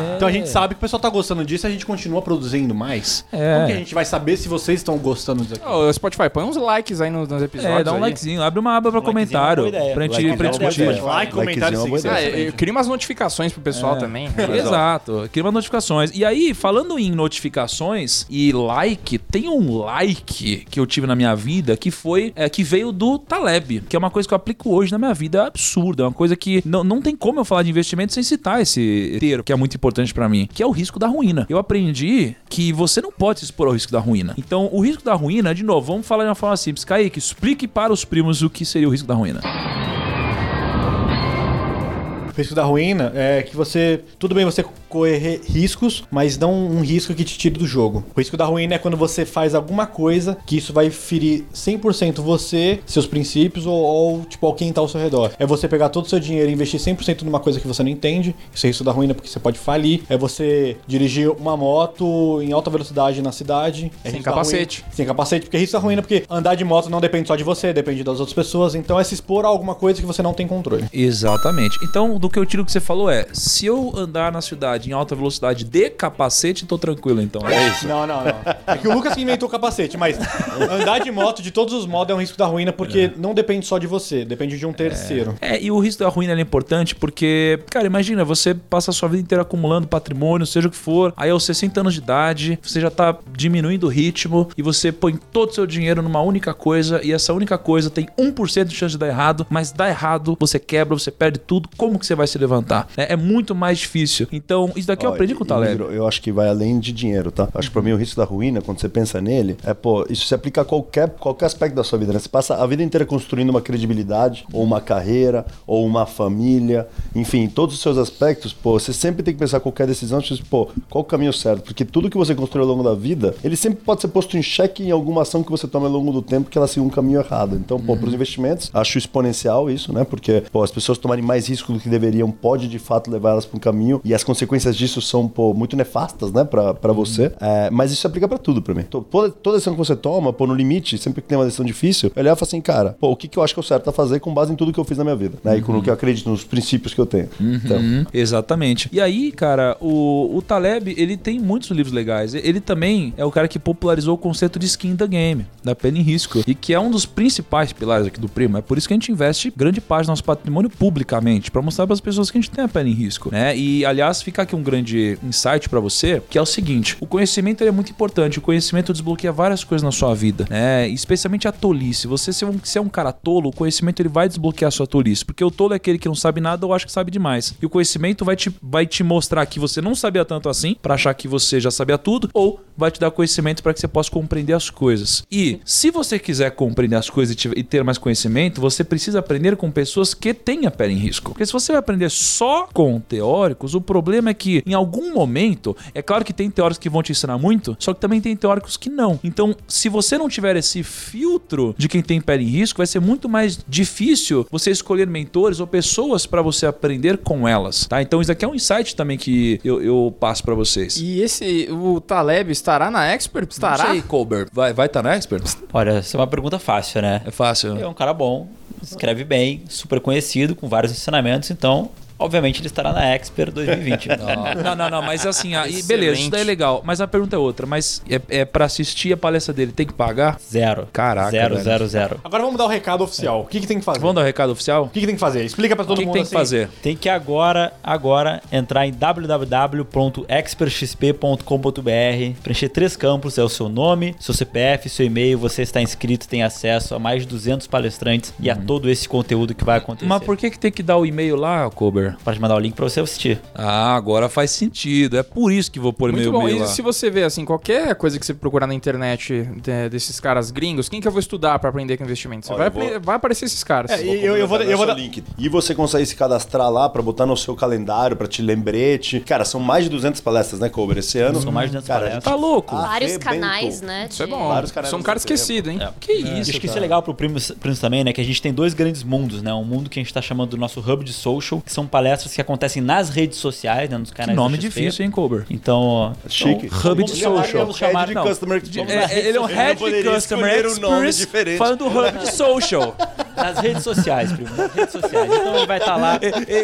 vídeo. Então a gente sabe que o pessoal tá gostando disso e a gente continua produzindo mais. É. Como que a gente vai saber se vocês estão gostando disso aqui? Ô, Spotify, põe uns likes aí nos, nos episódios. É, dá um aí. likezinho, abre uma aba pra Um likezinho comentário. é boa ideia. Pra gente, Like pra é discutir. ideia. Like, comentário, Likezinho é sim. Ah, eu cria umas notificações pro pessoal também. Exato, cria umas notificações. E aí, falando em notificações e like, tem um like que eu tive na minha vida que foi é, que veio do Taleb, que é uma coisa que eu aplico hoje na minha vida, é absurda, é uma coisa que não, não tem como eu falar de investimento sem citar esse termo, que é muito importante pra mim, que é o risco da ruína. Eu aprendi que você não pode se expor ao risco da ruína. Então, o risco da ruína, de novo, vamos falar de uma forma simples. Kaique, explique para os primos o que seria o risco da ruína. O risco da ruína é que você. Tudo bem você correr riscos, mas não um risco que te tire do jogo. O risco da ruína é quando você faz alguma coisa que isso vai ferir 100% você, seus princípios ou, ou tipo alguém tá ao seu redor. É você pegar todo o seu dinheiro e investir 100% numa coisa que você não entende. Isso é risco da ruína porque você pode falir. É você dirigir uma moto em alta velocidade na cidade. É Sem capacete. Sem capacete, porque é risco da ruína porque andar de moto não depende só de você, depende das outras pessoas. Então é se expor a alguma coisa que você não tem controle. Exatamente. Então, do que eu tiro o que você falou é: se eu andar na cidade em alta velocidade de capacete, tô tranquilo, então. É isso. Não, não, não. É que o Lucas que inventou o capacete, mas andar de moto de todos os modos é um risco da ruína porque não depende só de você, depende de um terceiro. É, e o risco da ruína é importante porque, cara, imagina, você passa a sua vida inteira acumulando patrimônio, seja o que for, aí aos 60 anos de idade, você já tá diminuindo o ritmo e você põe todo o seu dinheiro numa única coisa e essa única coisa tem 1% de chance de dar errado, mas dá errado, você quebra, você perde tudo, como que você vai se levantar? É, é muito mais difícil. Então, isso daqui eu Ó, aprendi e- com o Taleb. Miro, Eu acho que vai além de dinheiro, tá? Acho que pra mim o risco da ruína, quando você pensa nele, é, pô, isso se aplica a qualquer, qualquer aspecto da sua vida, né? Você passa a vida inteira construindo uma credibilidade, ou uma carreira, ou uma família, enfim, todos os seus aspectos, pô, você sempre tem que pensar qualquer decisão, tipo, pô, qual o caminho certo? Porque tudo que você construiu ao longo da vida, ele sempre pode ser posto em xeque em alguma ação que você toma ao longo do tempo que ela siga um caminho errado. Então, pô, pros investimentos, acho exponencial isso, né? Porque, pô, as pessoas tomarem mais risco do que deveriam pode de fato levar elas para um caminho e as consequências disso são pô, muito nefastas, né, pra, pra você. É, mas isso aplica pra tudo pra mim. To- Toda, toda decisão que você toma, pô, no limite, sempre que tem uma decisão difícil, eu olhar e assim, cara, pô, o que, que eu acho que é o certo a fazer com base em tudo que eu fiz na minha vida, né? E com o que eu acredito, nos princípios que eu tenho. Então, Uhum, exatamente. E aí, cara, o, o Taleb, ele tem muitos livros legais. Ele também é o cara que popularizou o conceito de skin the game, da pele em risco, e que é um dos principais pilares aqui do Primo. É por isso que a gente investe grande parte do nosso patrimônio publicamente, pra mostrar para as pessoas que a gente tem a pele em risco, né? E, aliás, fica aqui um grande insight pra você, que é o seguinte, o conhecimento é muito importante, o conhecimento desbloqueia várias coisas na sua vida, né? Especialmente a tolice. Você se é um, se é um cara tolo, o conhecimento ele vai desbloquear a sua tolice, porque o tolo é aquele que não sabe nada ou acha que sabe demais. E o conhecimento vai te, vai te mostrar que você não sabia tanto assim, pra achar que você já sabia tudo, ou vai te dar conhecimento para que você possa compreender as coisas. E se você quiser compreender as coisas e, e ter mais conhecimento, você precisa aprender com pessoas que têm a pele em risco. Porque se você vai aprender só com teóricos, o problema é é que em algum momento, é claro que tem teóricos que vão te ensinar muito, só que também tem teóricos que não. Então, se você não tiver esse filtro de quem tem pele em risco, vai ser muito mais difícil você escolher mentores ou pessoas para você aprender com elas, tá? Então, isso aqui é um insight também que eu, eu passo para vocês. E esse, o Taleb estará na Expert? Estará? Não sei, Colbert. Vai estar vai tá na Expert? Olha, essa é uma pergunta fácil, né? É fácil. É um cara bom, escreve bem, super conhecido, com vários ensinamentos, então obviamente ele estará na Expert 2020. não, não, não, mas assim, aí, beleza, isso daí é legal. Mas a pergunta é outra. Mas é, é pra assistir a palestra dele, tem que pagar? Zero. Caraca. Zero, velho. zero, zero. Agora vamos dar o recado oficial. O que, que tem que fazer? Vamos dar o recado oficial? O que, que tem que fazer? Explica pra todo O que, que mundo tem que assim. fazer? Tem que agora, agora entrar em www.expertxp.com.br, preencher três campos, é o seu nome, seu CPF, seu e-mail, você está inscrito, tem acesso a mais de 200 palestrantes e a todo esse conteúdo que vai acontecer. Mas por que, que tem que dar o e-mail lá, Para te mandar o link para você assistir. Ah, agora faz sentido. É por isso que vou pôr Muito meu bom. E lá. se você vê, assim, qualquer coisa que você procurar na internet de- desses caras gringos, quem que eu vou estudar pra aprender com investimento? Você Olha, vai, eu vou- vai aparecer esses caras. É, e- Eu- eu vou- eu vou dar- link. E você consegue se cadastrar lá pra botar no seu calendário, pra te lembrete. Cara, são mais de 200 palestras, né, Colbert? Esse ano. São mais de 200 cara, palestras. Tá louco? Vários canais, né? Isso é de- bom. Vários canais Sou um no cara Instagram. esquecido, hein? Que isso, Acho que isso é legal pro Primos, Primos também, né? Que a gente tem dois grandes mundos, né? Um mundo que a gente tá chamando do nosso hub de social, que são palestras que acontecem nas redes sociais, né? Nos Que canais nome da XP. difícil, hein, Colbert? Então, Chique. então, Hub de social. Vamos chamar, Head de não. Customer É, ele é um Head poderia Customer um nome Experience falando do Hub de Social. Nas redes sociais, primo. Nas redes sociais. Então ele vai estar lá. ele,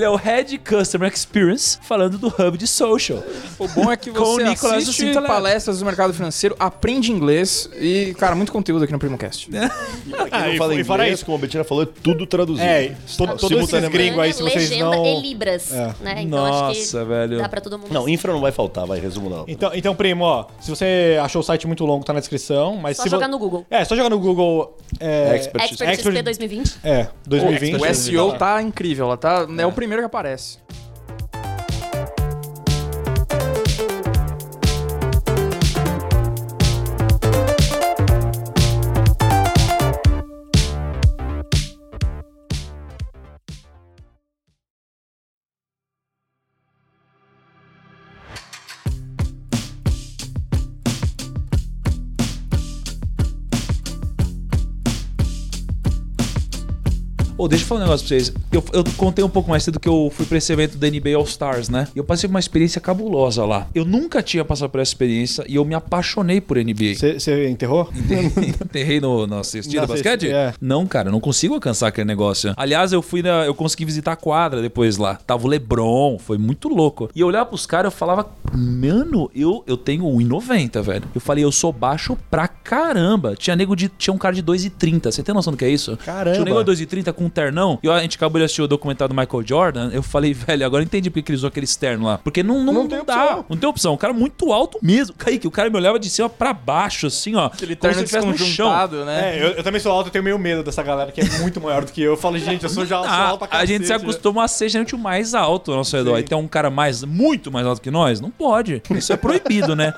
é o- é Head Customer Experience falando do Hub de Social. O bom é que você assiste Cinto palestras do mercado financeiro, aprende inglês e, cara, muito conteúdo aqui no PrimoCast. Pra quem Ah, não e fala fo- e fora inglês, isso- como a Betina falou, é tudo traduzido. É, to- todos esses gringos aí, se vocês legenda não... e libras, É. né? Então acho Nossa, que velho. dá pra todo mundo. Não, infra não vai faltar, vai, resumo não. Então, então, primo, ó, se você achou o site muito longo, tá na descrição, mas Só se jogar vo- no Google. É, só jogar no Google... É, Expert. Expert XP Expert- 2020. É, 2020. O SEO tá incrível, ela tá, é o primeiro que aparece. Deixa eu falar um negócio pra vocês. Eu, eu contei um pouco mais cedo que eu fui pra esse evento da NBA All Stars, né? Eu passei por uma experiência cabulosa lá. Eu nunca tinha passado por essa experiência e eu me apaixonei por NBA. Você enterrou? Enterrei no, Na do basquete? cestinha, é. Não, cara, eu não consigo alcançar aquele negócio. Aliás, eu fui na. Eu consegui visitar a quadra depois lá. Tava o Lebron, foi muito louco. E eu olhava pros caras eu falava, mano, eu, eu tenho 1,90, velho. Eu falei, eu sou baixo pra caramba. Tinha nego de. Tinha um cara de 2,30. Você tem noção do que é isso? Caramba. Tinha um nego de 2,30 com um ternão. E a gente acabou de assistir o documentário do Michael Jordan. Eu falei, velho, agora eu entendi porque que ele usou aquele externo lá. Porque não, não, Não não tem dá. opção. Não tem opção. O cara é muito alto mesmo. Kaique, o cara me olhava de cima pra baixo, assim, ó. Aquele como terno se ele estivesse no chão. né? É, eu, eu também sou alto, eu tenho meio medo dessa galera que é muito maior do que eu. Eu falo, gente, eu sou já sou Ah, alto pra a gente se né? acostuma a ser gente o mais alto ao nosso redor. Aí tem um cara mais, muito mais alto que nós? Não pode. Isso é proibido, né?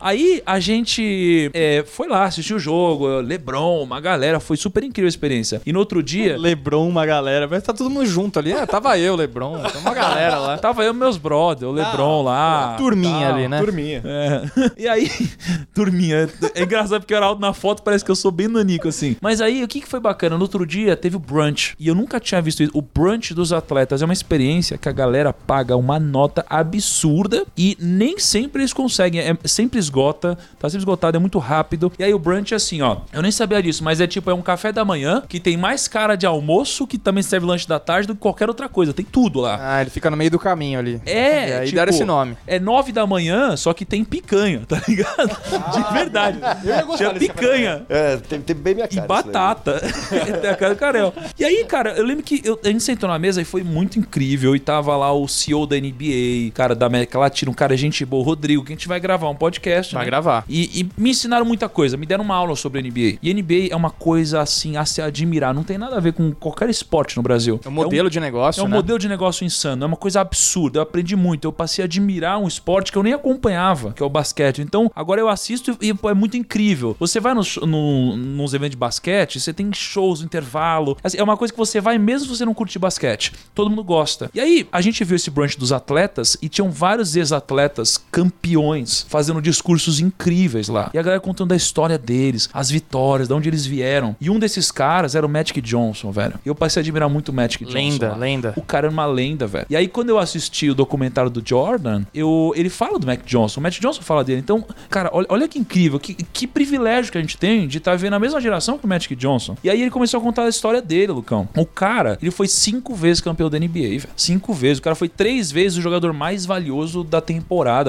Aí a gente é, foi lá, assistiu o jogo, Lebron, uma galera, foi super incrível a experiência. E no outro dia. Lebron, uma galera. Vai estar todo mundo junto ali. É, tava eu, Lebron. Tem uma galera lá. Tava eu e meus brother, o Lebron lá. Turminha ali, né? Turminha. É. E aí, turminha. É engraçado porque eu era alto na foto, parece que eu sou bem nanico, assim. Mas aí, o que, que foi bacana? No outro dia teve o brunch. E eu nunca tinha visto isso. O brunch dos atletas é uma experiência que a galera paga uma nota absurda e nem sempre eles conseguem. É, sempre esgota, tá sempre esgotado, é muito rápido. E aí o brunch é assim, ó. Eu nem sabia disso, mas é tipo, é um café da manhã que tem mais cara de almoço, que também serve lanche da tarde, do que qualquer outra coisa. Tem tudo lá. Ah, ele fica no meio do caminho ali. É, E aí tipo, deram esse nome. É nove da manhã, só que tem picanha, tá ligado? De verdade. ia gostar Tinha picanha. É, tem, tem bem minha E cara. batata. Tem a cara do Carel. E aí, cara, eu lembro que eu- a gente sentou na mesa e foi muito incrível. E tava lá o CEO da NBA, cara da América Latina, cara gente boa, o Rodrigo, que a gente vai gravar um podcast. Vai né? gravar. E, e me ensinaram muita coisa, me deram uma aula sobre NBA. E NBA é uma coisa assim a se admirar, não tem nada a ver com qualquer esporte no Brasil. É um modelo de negócio, É um né? modelo de negócio insano, é uma coisa absurda. Eu aprendi muito. Eu passei a admirar um esporte que eu nem acompanhava, que é o basquete. Então, agora eu assisto e pô, é muito incrível. Você vai nos, no, nos eventos de basquete, você tem shows, intervalo. Assim, é uma coisa que você vai mesmo se você não curte basquete. Todo mundo gosta. E aí, a gente viu esse brunch dos atletas e tinham vários ex-atletas campeões fazendo discursos incríveis lá. E a galera contando a história deles, as vitórias, de onde eles vieram. E um desses caras era o Magic Johnson, velho. E eu passei a admirar muito o Magic Johnson. Lenda, lá. lenda. O cara era uma lenda, velho. E aí, quando eu assisti o documentário do Jordan, eu, ele fala do Mac Johnson. O Matt Johnson fala dele. Então, cara, olha, olha que incrível, que, que privilégio que a gente tem de estar vendo a mesma geração que o Magic Johnson. E aí ele começou a contar a história dele, Lucão. O cara, ele foi cinco vezes campeão da NBA, velho. Cinco vezes. O cara foi três vezes o jogador mais valioso da temporada.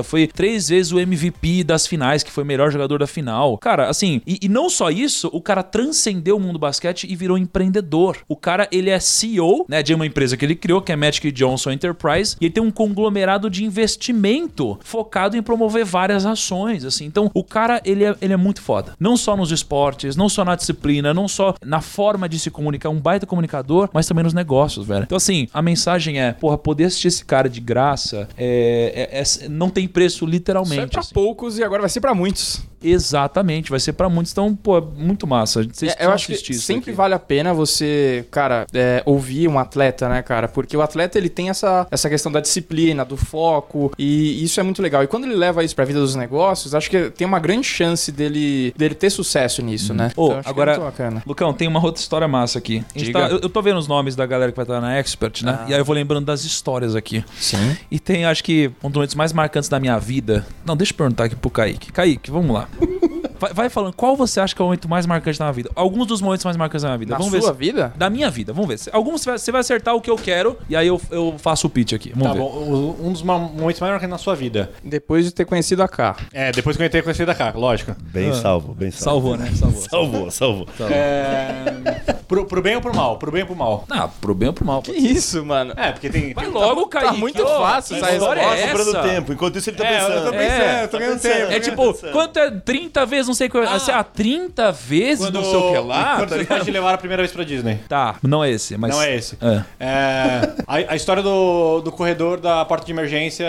Foi três vezes o MVP das finais, que foi o melhor jogador da final. Cara, assim, e, e não só isso, o cara transcendeu o mundo do basquete e virou empreendedor. O cara, ele é CEO, né, de uma empresa que ele criou, que é Magic Johnson Enterprise, e ele tem um conglomerado de investimento focado em promover várias ações, assim. Então, o cara, ele é, ele é muito foda. Não só nos esportes, não só na disciplina, não só na forma de se comunicar, um baita comunicador, mas também nos negócios, velho. Então, assim, a mensagem é, porra, poder assistir esse cara de graça é, é- é- não tem preço Isso é literalmente. pra assim. poucos e agora vai ser pra muitos. Exatamente, vai ser pra muitos. Então, pô, é muito massa. Vocês É, eu acho que sempre aqui. vale a pena você, cara, é, ouvir um atleta, né, cara? Porque o atleta ele tem essa, essa questão da disciplina, do foco, e isso é muito legal. E quando ele leva isso pra vida dos negócios, acho que tem uma grande chance dele, dele ter sucesso nisso, né? Ô, acho que agora- é muito bacana. Lucão, tem uma outra história massa aqui. Tá- eu, eu tô vendo os nomes da galera que vai estar na Expert, né? Ah. E aí eu vou lembrando das histórias aqui. Sim. E tem, acho que, um dos momentos mais marcantes da minha vida. Não, deixa eu perguntar aqui pro Kaique. Kaique, vamos lá. Vai, vai falando, qual você acha que é o momento mais marcante da minha vida? Alguns dos momentos mais marcantes da minha vida. Na vamos sua ver. se- vida? Da minha vida, vamos ver. Alguns você vai, você vai acertar o que eu quero e aí eu, eu faço o pitch aqui. Vamos Tá ver. bom, um dos ma- momentos mais marcantes na sua vida. Depois de ter conhecido a K. É, depois que eu entrei com esse da cá, lógico. Bem salvo, bem salvo. Salvou, né? Salvou. Salvou, salvou. É, pro, pro bem ou pro mal? Pro bem ou pro mal? Ah, pro bem ou pro mal. Que isso, mano? É, porque tem. Vai tem- logo, Tá Kaique. muito Ô, fácil essa história é Sobrando essa? tempo. Enquanto isso ele tá É, eu pensando. tô pensando, É, eu tô tá ganhando pensando. tempo. É tipo, pensando. quanto é 30 vezes, não sei qual. Assim, ah, 30 vezes, Quando, não sei o que lá. quando tá pais te levaram a primeira vez pra Disney. Tá, não é esse, mas. Não é esse. É. É, a, a história do, do corredor da porta de emergência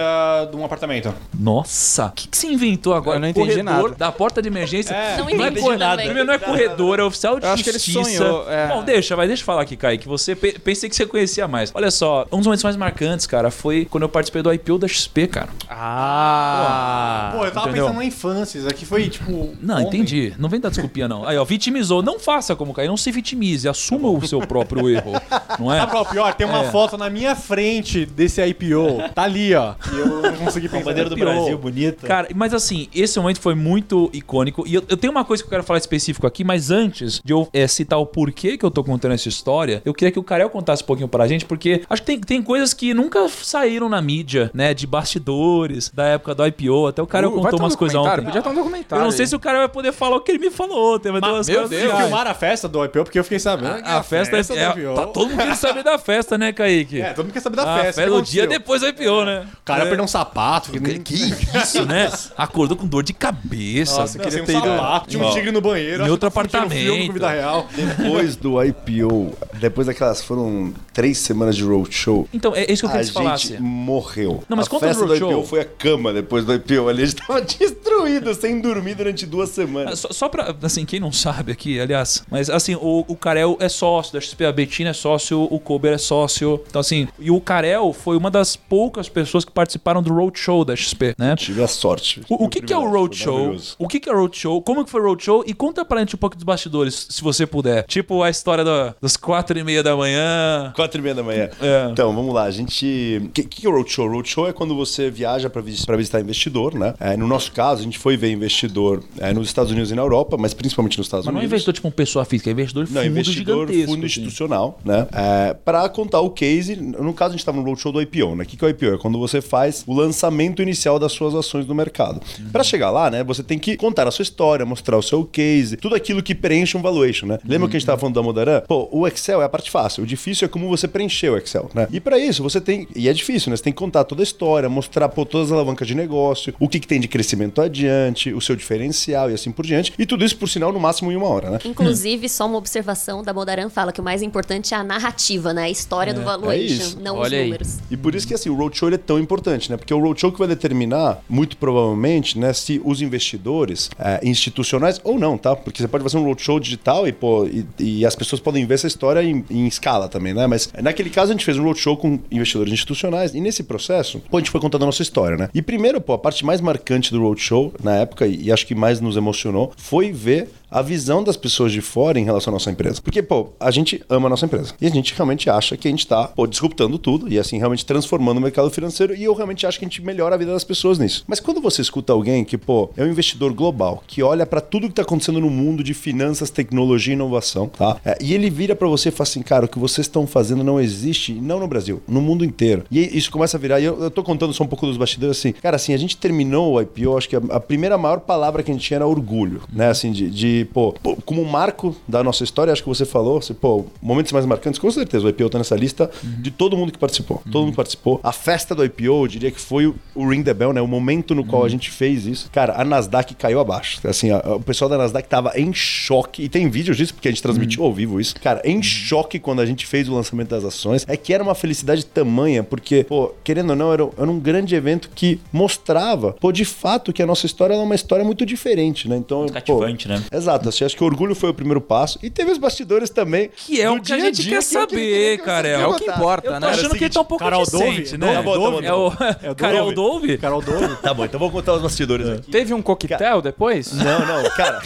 de um apartamento. Nossa, o que, que você inventou agora? Eu não entendi corredor nada. da porta de emergência. É. Não Não é entendi corredor, também. Primeiro não é corredor, é oficial de Eu acho que ele justiça. sonhou, é. Bom, deixa, vai, deixa eu falar aqui, Kaique. Você pe- pensei que você conhecia mais. Olha só, um dos momentos mais marcantes, cara, foi quando eu participei do IPO da XP, cara. Ah. Pô, eu tava entendeu? pensando na infância. Isso aqui foi tipo. Não, ontem. entendi. Não vem dar desculpinha, não. Aí, ó, vitimizou. Não faça como Kaique, não se vitimize. Assuma o seu próprio erro. Não é? Sabe qual é o pior? Tem uma É. foto na minha frente desse IPO. Tá ali, ó. E eu não consegui pensar. A bandeira do. Brasil, bonita. Cara, mas assim, esse momento foi muito icônico. E eu, eu tenho uma coisa que eu quero falar específico aqui, mas antes de eu é, citar o porquê que eu tô contando essa história, eu queria que o Karel contasse um pouquinho pra gente, porque acho que tem, tem coisas que nunca saíram na mídia, né? De bastidores, da época do IPO. Até o Karel Uh, contou um umas coisas ontem. Podia ter um documentário. Eu não sei se o cara vai poder falar o que ele me falou ontem, mas tem umas meu coisas Deus, legais. Filmaram a festa do IPO porque eu fiquei sabendo. que A festa, do é, IPO. tá todo mundo querendo saber da festa, né, Kaique? É, todo mundo quer saber da a festa. festa o dia depois do IPO, né? O cara É. perdeu um sapato. Que, Que Isso, né? Acordou com dor de cabeça. Nossa, queria queria ter um ido- sapato, tinha um tigre no banheiro. em outro filme apartamento. com vida real. Depois do IPO, depois daquelas foram três semanas de roadshow. Então, é isso que eu A queria que você falasse. gente morreu. Não, mas a conta do festa do roadshow. IPO foi a cama depois do IPO ali. A gente tava destruído, sem dormir durante duas Ah, semanas. Só, só pra, assim, quem não sabe aqui, aliás, mas assim, o, o Karel é sócio da XP, a Betina é sócio, o Kober é sócio. Então, assim, e o Karel foi uma das poucas pessoas que participaram do Roadshow da XP, né? Tive a sorte. O, o que, que é o Roadshow? O que, que é o Roadshow? Como que foi o Roadshow? E conta pra gente um pouco dos bastidores, se você puder. Tipo a história do- dos quatro e meia da manhã. Quatro e meia da manhã. É. Então, vamos lá. A gente... O que, que é o roadshow? Roadshow é quando você viaja para visitar investidor, né? É, no nosso caso, a gente foi ver investidor é, nos Estados Unidos e na Europa, mas principalmente nos Estados Mas não é Unidos. investidor tipo uma pessoa física, é investidor Não, fundo investidor, gigantesco. fundo assim. institucional, né? É, para contar o case, no caso a gente estava no roadshow do IPO, né? O que, que é o IPO? É quando você faz o lançamento inicial das suas ações no mercado. Uhum. Para chegar lá, né? Você tem que contar a sua história, mostrar o seu case, tudo aquilo que preenche um valuation, né? Lembra que a gente estava falando da Modaran? Pô, o Excel é a parte fácil. O difícil é como você preencher o Excel, né? E para isso você tem, e é difícil, né? Você tem que contar toda a história, mostrar pô, todas as alavancas de negócio, o que, que tem de crescimento adiante, o seu diferencial e assim por diante. E tudo isso, por sinal, no máximo em uma hora, né? Inclusive, só uma observação da Modaran fala que o mais importante é a narrativa, né? A história do é valuation, isso. não Olha os aí. números. E por isso que assim, o roadshow ele é tão importante, né? Porque é o roadshow que vai determinar, muito provavelmente, né, se os investidores é, institucionais ou não, tá? Porque você pode fazer um roadshow digital e, pô, e, e as pessoas podem ver essa história em, em escala também, né? Mas naquele caso a gente fez um roadshow com investidores institucionais e nesse processo, pô, a gente foi contando a nossa história, né? E primeiro, pô, a parte mais marcante do roadshow na época, e acho que mais nos emocionou, foi ver a visão das pessoas de fora em relação à nossa empresa. Porque, pô, a gente ama a nossa empresa. E a gente realmente acha que a gente tá, pô, disruptando tudo e, assim, realmente transformando o mercado financeiro. E eu realmente acho que a gente melhora a vida das pessoas nisso. Mas quando você escuta alguém que, pô, é um investidor global, que olha para tudo que tá acontecendo no mundo de finanças, tecnologia e inovação, tá? É, e ele vira para você e fala assim, cara, o que vocês estão fazendo não existe, não no Brasil, no mundo inteiro. E isso começa a virar. E eu, eu tô contando só um pouco dos bastidores, assim. Cara, assim, a gente terminou o IPO, acho que a, a primeira maior palavra que a gente tinha era orgulho, né? Assim, de, de pô, pô, como marco da nossa história, acho que você falou, assim, pô, momentos mais marcantes, com certeza, o IPO tá nessa lista de todo mundo que participou. Todo mundo participou. A festa do IPO, eu diria que foi o, Ring the Bell, né? O momento no qual a gente fez isso. Cara, a Nasdaq caiu abaixo. Assim, a- o pessoal da Nasdaq tava em choque. E tem vídeos disso, porque a gente transmitiu ao vivo isso. Cara, em choque quando a gente fez o lançamento das ações. É que era uma felicidade tamanha, porque, pô, querendo ou não, era, era um grande evento que mostrava, pô, de fato, que a nossa história é uma história muito diferente, né? Então, Muito pô, cativante, né? Exato, assim, acho que o orgulho foi o primeiro passo. E teve os bastidores também. Que é o que a dia gente dia, quer que é saber, queria cara. É o que importa, Eu tô né? achando que ele tá um pouco Carol Dove? reticente, né? Dove, Tá bom, tá bom, É o É o Carol Dove? Carol Dove. Tá bom, então vou contar os bastidores aqui. Teve um coquetel depois? Não, não, cara.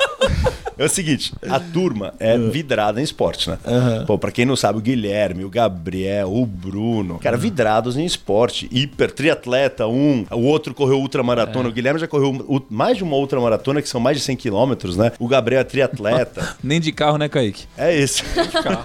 É o seguinte, a turma é vidrada em esporte, né? Pô, pra quem não sabe, o Guilherme, o Gabriel, o Bruno, cara, vidrados em esporte. Hiper, triatleta, um, o outro correu ultramaratona. O Guilherme já correu mais de uma ultramaratona, que são mais de 100 quilômetros, né? O Gabriel é triatleta. Nem de carro, né, Kaique? É esse.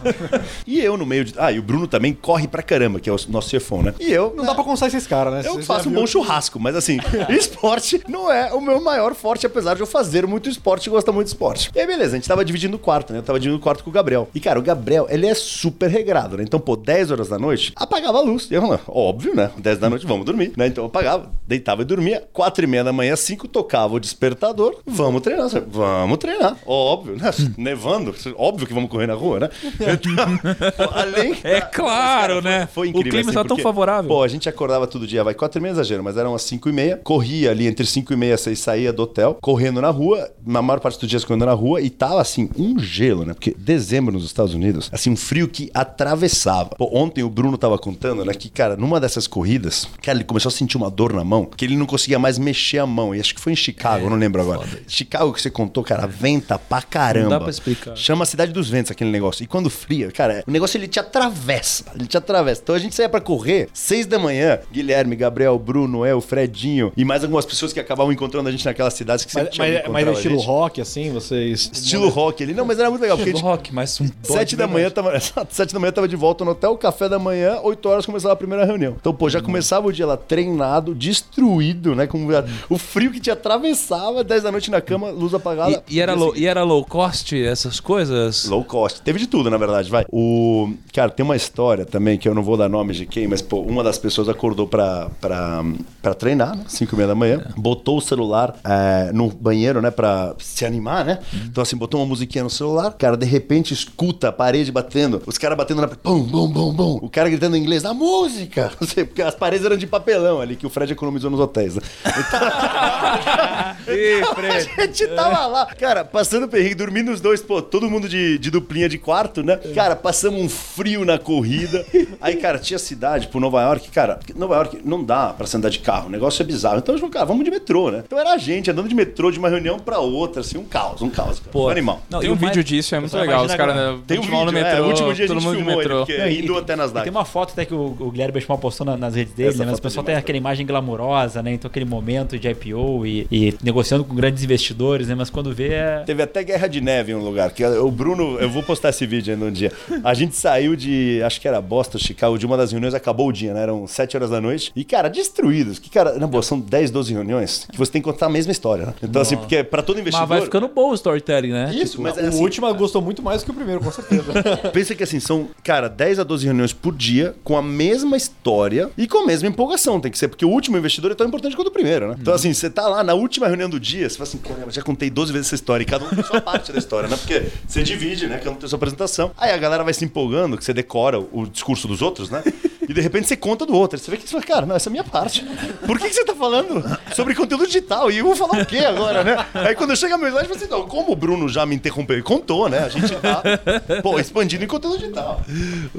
e eu no meio de. Ah, e o Bruno também corre pra caramba, que é o nosso chefão, né? E eu. Não dá pra constar esses caras, né? Eu faço um bom churrasco, mas assim, esporte não é o meu maior forte, apesar de eu fazer muito esporte e gostar muito de esporte. E aí, beleza, a gente tava dividindo o quarto, né? Eu tava dividindo o quarto com o Gabriel. E, cara, o Gabriel, ele é super regrado, né? Então, pô, 10 horas da noite, apagava a luz. E eu falava, óbvio, né? 10 da noite, vamos dormir, né? Então eu apagava, deitava e dormia. 4 e meia da manhã, 5, tocava o despertador. Vamos treinar, vamos treinar. Óbvio, né? Nevando, óbvio que vamos correr na rua, né? Então, além... É claro, né? Foi incrível. O clima assim, está tão favorável. Pô, a gente acordava todo dia, vai quatro e meia exagero, mas eram umas cinco e meia. Corria ali entre cinco e meia, seis, saía do hotel, correndo na rua, na maior parte dos dias correndo na rua, e tava assim, um gelo, né? Porque dezembro nos Estados Unidos, assim, um frio que atravessava. Pô, ontem o Bruno tava contando, né, que, cara, numa dessas corridas, cara, ele começou a sentir uma dor na mão, que ele não conseguia mais mexer a mão. E acho que foi em Chicago, eu não lembro agora. Chicago que você contou, cara, venta pra caramba. Não dá pra explicar. Chama a cidade dos ventos aquele negócio. E quando fria, cara, o negócio ele te atravessa. Ele te atravessa. Então a gente saía pra correr, seis da manhã. Guilherme, Gabriel, Bruno, El, Fredinho e mais algumas pessoas que acabavam encontrando a gente naquelas cidades que sempre Mas, tinham mas, mas é estilo rock, assim, vocês. Estilo rock ali. Não, mas era muito legal. Gente, rock, mas um Sete da manhã tava, sete da manhã tava de volta no hotel, café da manhã, oito horas começava a primeira reunião. Então, pô, já começava o dia lá treinado, destruído, né? Com o frio que te atravessava, 10 da noite na cama, luz apagada. E, e era seguinte. E era low cost, essas coisas? Low cost. Teve de tudo, na verdade, vai. O... Cara, tem uma história também, que eu não vou dar nome de quem, mas, pô, uma das pessoas acordou pra, pra, pra treinar, né? 5 e meia da manhã. Botou o celular é, no banheiro, né? Pra se animar, né? Então, assim, botou uma musiquinha no celular. Cara, de repente, escuta a parede batendo. Os caras batendo na... Pum, bum, bum, bum. O cara gritando em inglês, na música! Não sei, porque as paredes eram de papelão ali, que o Fred economizou nos hotéis, né? Ih, A Fred. gente tava lá, cara, passando perrengue, dormindo os dois, pô, todo mundo de, de duplinha de quarto, né? Cara, passamos um frio na corrida. Aí, cara, tinha cidade, por Nova York, cara, Nova York não dá pra você andar de carro, o negócio é bizarro. Então, a falou, cara, vamos de metrô, né? Então era a gente andando de metrô de uma reunião pra outra, assim, um caos, um caos. Cara. Pô, um animal. Não, Tem e um o mais- vídeo disso, é muito legal. Os caras né, Tem um vão no vídeo, metrô, é, o último dia a todo gente mundo de filmou ele, metrô. porque Não, e- indo até e Nasdaq. Tem uma foto até que o, o Guilherme Benchimol postou na- nas redes dele, Essa né? Mas o é pessoal tem aquela imagem glamurosa, né? Então aquele momento de IPO e, e negociando com grandes investidores, né? Mas quando vê é... Teve até guerra de neve em um lugar. Que o Bruno, eu vou postar esse vídeo ainda um dia. A gente saiu de, acho que era Boston, Chicago, de uma das reuniões, acabou o dia, né? Eram 7 horas da noite. E, cara, destruídos. Que, cara, na boa, são 10, 12 reuniões que você tem que contar a mesma história, né? Então, assim, porque pra todo investidor. Mas vai ficando bom o storytelling né? Isso, mas é o assim, último gostou muito mais do que o primeiro, com certeza. Pensa que assim, são, cara, 10 a 12 reuniões por dia, com a mesma história e com a mesma empolgação. Tem que ser, porque o último investidor é tão importante quanto o primeiro, né? Então, assim, você tá lá na última reunião do dia, você fala assim, caramba, já contei 12 vezes essa história, e cada tem sua parte da história, né? Porque você divide, né? Cada um tem sua apresentação. Aí a galera vai se empolgando, que você decora o discurso dos outros, né? E de repente você conta do outro. Você vê que você fala, cara, não, essa é a minha parte. Por que, que você tá falando sobre conteúdo digital? E eu vou falar o quê agora, né? Aí quando chega a eu falo assim, não, como o Bruno já me interrompeu e contou, né? A gente tá, pô, expandindo em conteúdo digital.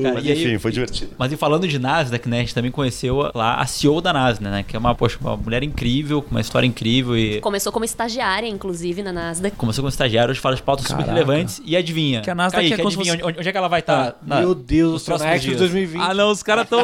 Cara, Mas e aí- enfim, foi divertido. Mas e falando de Nasdaq, né? A gente também conheceu lá a CEO da Nasdaq, né? Que é uma, poxa, uma mulher incrível, com uma história incrível e Começou como estagiária, inclusive, na Nasdaq. começou como estagiário, hoje fala de pautas super Caraca. relevantes. E adivinha? Que a Nasdaq Kaique, é adivinha fosse- onde, onde é que ela vai estar? Meu Deus do nos céu, na próximos Expo dias. 2020. Ah, não, os caras estão.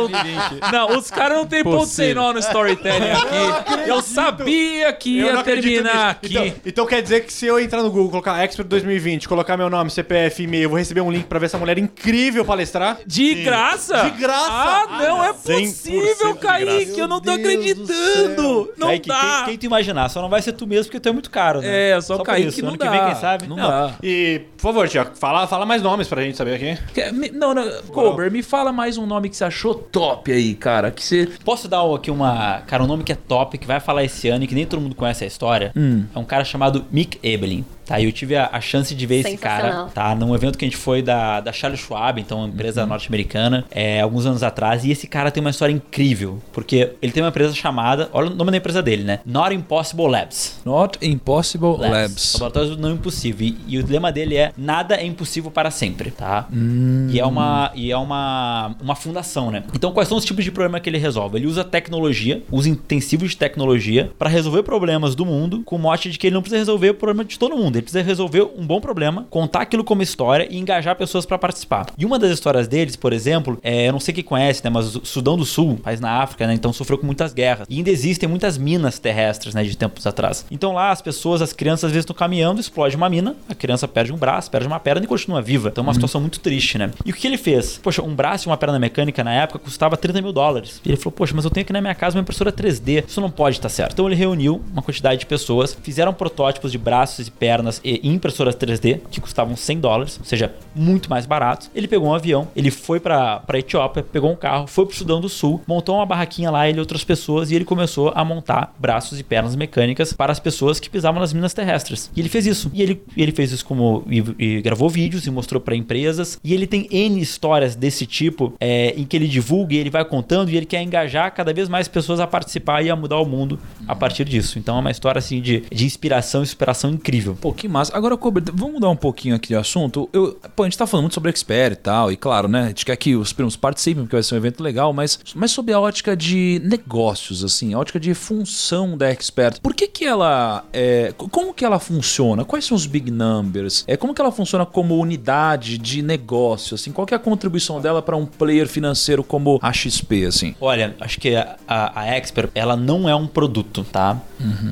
Não, os caras não tem ponto sem nó no storytelling aqui. Eu sabia que Eu não ia acredito terminar nisso. aqui. Então, então quer dizer que se eu entrar no Google, colocar Expert 2020, colocar meu nome, CPF, e-mail, eu vou receber um link pra ver essa mulher incrível palestrar? De graça? De graça? Ah, não é 100% possível, de Kaique. graça. Eu não tô Meu Deus acreditando. Não Kaique, dá. Quem, quem tu imaginar? Só não vai ser tu mesmo, porque tu é muito caro, né? É, só o por Kaique isso. não Ano dá. que vem, quem sabe? Não, dá. E, por favor, Tiago, fala, fala mais nomes pra gente saber aqui. Quer- me- Não, não. Kober, me fala mais um nome que você achou top aí, cara. Que você. Posso dar aqui uma. Cara, um nome que é top, que vai falar esse ano e que nem todo mundo conhece a história. Hum. É um cara chamado Mick Ebelin. Tá, eu tive a, a chance de ver esse cara, tá? Num evento que a gente foi da, da Charles Schwab, então uma empresa norte-americana, é, alguns anos atrás. E esse cara tem uma história incrível, porque ele tem uma empresa chamada, olha o nome da empresa dele, né? Not Impossible Labs. Not Impossible Labs. Labs. Laboratórios do não impossível. E, e o lema dele é nada é impossível para sempre, tá? Hum. E é uma e é uma, uma fundação, né? Então quais são os tipos de problema que ele resolve? Ele usa tecnologia, usa intensivos de tecnologia para resolver problemas do mundo, com o mote de que ele não precisa resolver o problema de todo mundo, ele precisa resolver um bom problema, contar aquilo como história e engajar pessoas para participar. E uma das histórias deles, por exemplo, é, eu não sei quem conhece, né, mas o Sudão do Sul, país na África, né, então sofreu com muitas guerras. E ainda existem muitas minas terrestres, né, de tempos atrás. Então lá as pessoas, as crianças às vezes estão caminhando, explode uma mina, a criança perde um braço, perde uma perna e continua viva. Então é uma situação muito triste, né? E o que ele fez? Poxa, um braço e uma perna mecânica na época custava 30 mil dólares. E ele falou, poxa, mas eu tenho aqui na minha casa uma impressora 3D, isso não pode estar certo. Então ele reuniu uma quantidade de pessoas, fizeram protótipos de braços e pernas e impressoras 3D que custavam 100 dólares, ou seja, muito mais baratos. Ele pegou um avião, ele foi pra, pra Etiópia, pegou um carro, foi pro Sudão do Sul, montou uma barraquinha lá, ele e outras pessoas, e ele começou a montar braços e pernas mecânicas para as pessoas que pisavam nas minas terrestres. E ele fez isso. E ele, ele fez isso como. E, e gravou vídeos e mostrou para empresas. E ele tem N histórias desse tipo é, em que ele divulga e ele vai contando e ele quer engajar cada vez mais pessoas a participar e a mudar o mundo a partir disso. Então é uma história assim de, de inspiração e superação incrível. Pô, que massa. Agora, Kober, vamos mudar um pouquinho aqui de assunto. Eu, pô, a gente tá falando muito sobre Expert e tal, e claro, né? A gente quer que os primos participem, porque vai ser um evento legal, mas, mas sobre a ótica de negócios, assim, a ótica de função da Expert. Por que que ela. É, co- como que ela funciona? Quais são os big numbers? É, como que ela funciona como unidade de negócio, assim? Qual que é a contribuição dela para um player financeiro como a XP, assim? Olha, acho que a, a, a Expert, ela não é um produto, tá?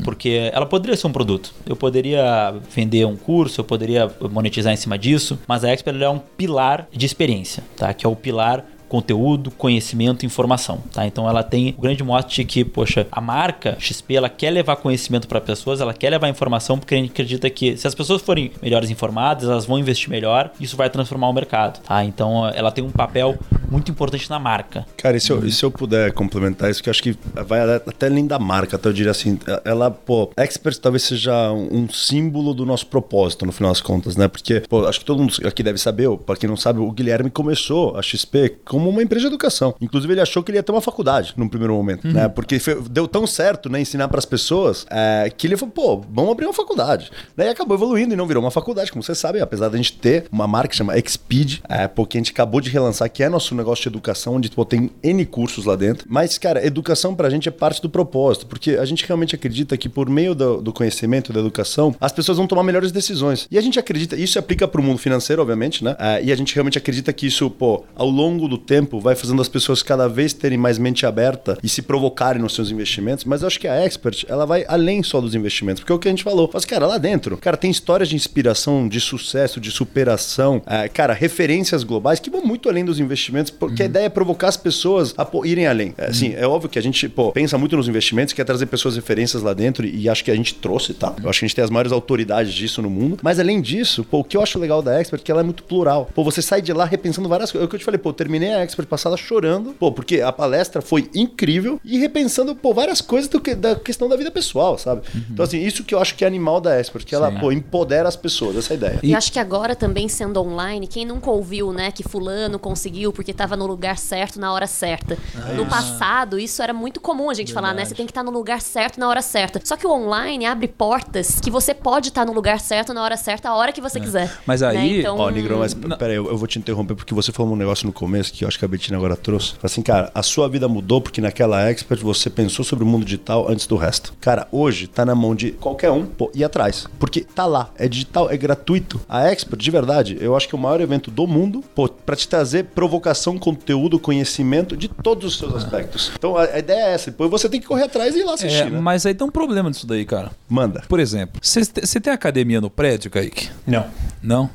Porque ela poderia ser um produto. Eu poderia vender um curso, eu poderia monetizar em cima disso, mas a Expert é um pilar de experiência, tá? Que é o pilar conteúdo, conhecimento informação, tá? Então ela tem o grande mote que, poxa, a marca XP, ela quer levar conhecimento para pessoas, ela quer levar informação porque a gente acredita que se as pessoas forem melhores informadas, elas vão investir melhor, isso vai transformar o mercado, tá? Então ela tem um papel muito importante na marca. Cara, e se, eu, e se eu puder complementar isso, que eu acho que vai até além da marca, até eu diria assim, ela, pô, Expert talvez seja um, símbolo do nosso propósito, no final das contas, né? Porque, pô, acho que todo mundo aqui deve saber, pra quem não sabe, o Guilherme começou a XP como uma empresa de educação. Inclusive, ele achou que ele ia ter uma faculdade num primeiro momento, né? Porque foi- deu tão certo, né, ensinar pras pessoas, é, que ele falou, pô, vamos abrir uma faculdade. Daí acabou evoluindo e não virou uma faculdade, como vocês sabem, apesar da gente ter uma marca que chama Xpeed, é, porque a gente acabou de relançar, que é nosso negócio de educação, onde pô, tem N cursos lá dentro. Mas, cara, educação pra gente é parte do propósito, porque a gente realmente acredita que por meio do, do conhecimento, da educação, as pessoas vão tomar melhores decisões. E a gente acredita, isso se aplica pro mundo financeiro, obviamente, né? É, e a gente realmente acredita que isso, pô, ao longo do tempo, vai fazendo as pessoas cada vez terem mais mente aberta e se provocarem nos seus investimentos. Mas eu acho que a Expert, ela vai além só dos investimentos, porque é o que a gente falou. Mas, cara, lá dentro, cara, tem histórias de inspiração, de sucesso, de superação, é, cara, referências globais que vão muito além dos investimentos, porque a ideia é provocar as pessoas a pô, irem além. É, assim, é óbvio que a gente pô, pensa muito nos investimentos, quer trazer pessoas referências lá dentro e acho que a gente trouxe, tá? Eu acho que a gente tem as maiores autoridades disso no mundo. Mas além disso, pô, o que eu acho legal da Expert é que ela é muito plural. Pô, você sai de lá repensando várias coisas. É o que eu te falei, pô, terminei a Expert passada chorando, pô, porque a palestra foi incrível e repensando, pô, várias coisas do que, da questão da vida pessoal, sabe? Então, assim, isso que eu acho que é animal da Expert, que ela, pô, empodera as pessoas, essa é ideia. E acho que agora também sendo online, quem nunca ouviu, né, que fulano conseguiu porque tava no lugar certo na hora certa. no passado, isso era muito comum a gente falar, né? Você tem que estar no lugar certo na hora certa. Só que o online abre portas que você pode estar no lugar certo na hora certa, a hora que você quiser. Mas aí- né? então, Ó, Negrão, mas peraí, eu, eu vou te interromper porque você falou um negócio no começo que eu acho que a Betina agora trouxe. Fala Assim, cara, a sua vida mudou porque naquela expert você pensou sobre o mundo digital antes do resto. Cara, hoje tá na mão de qualquer um pô, ir atrás. Porque tá lá, é digital, é gratuito. A expert, de verdade, eu acho que é o maior evento do mundo pô, pra te trazer provocação, conteúdo, conhecimento de todos os seus aspectos. Então a, a ideia é essa. Depois você tem que correr atrás e ir lá assistir, É, né? mas aí tem um problema disso daí, cara. Manda. Por exemplo, você tem academia no prédio, Kaique? Não. Não?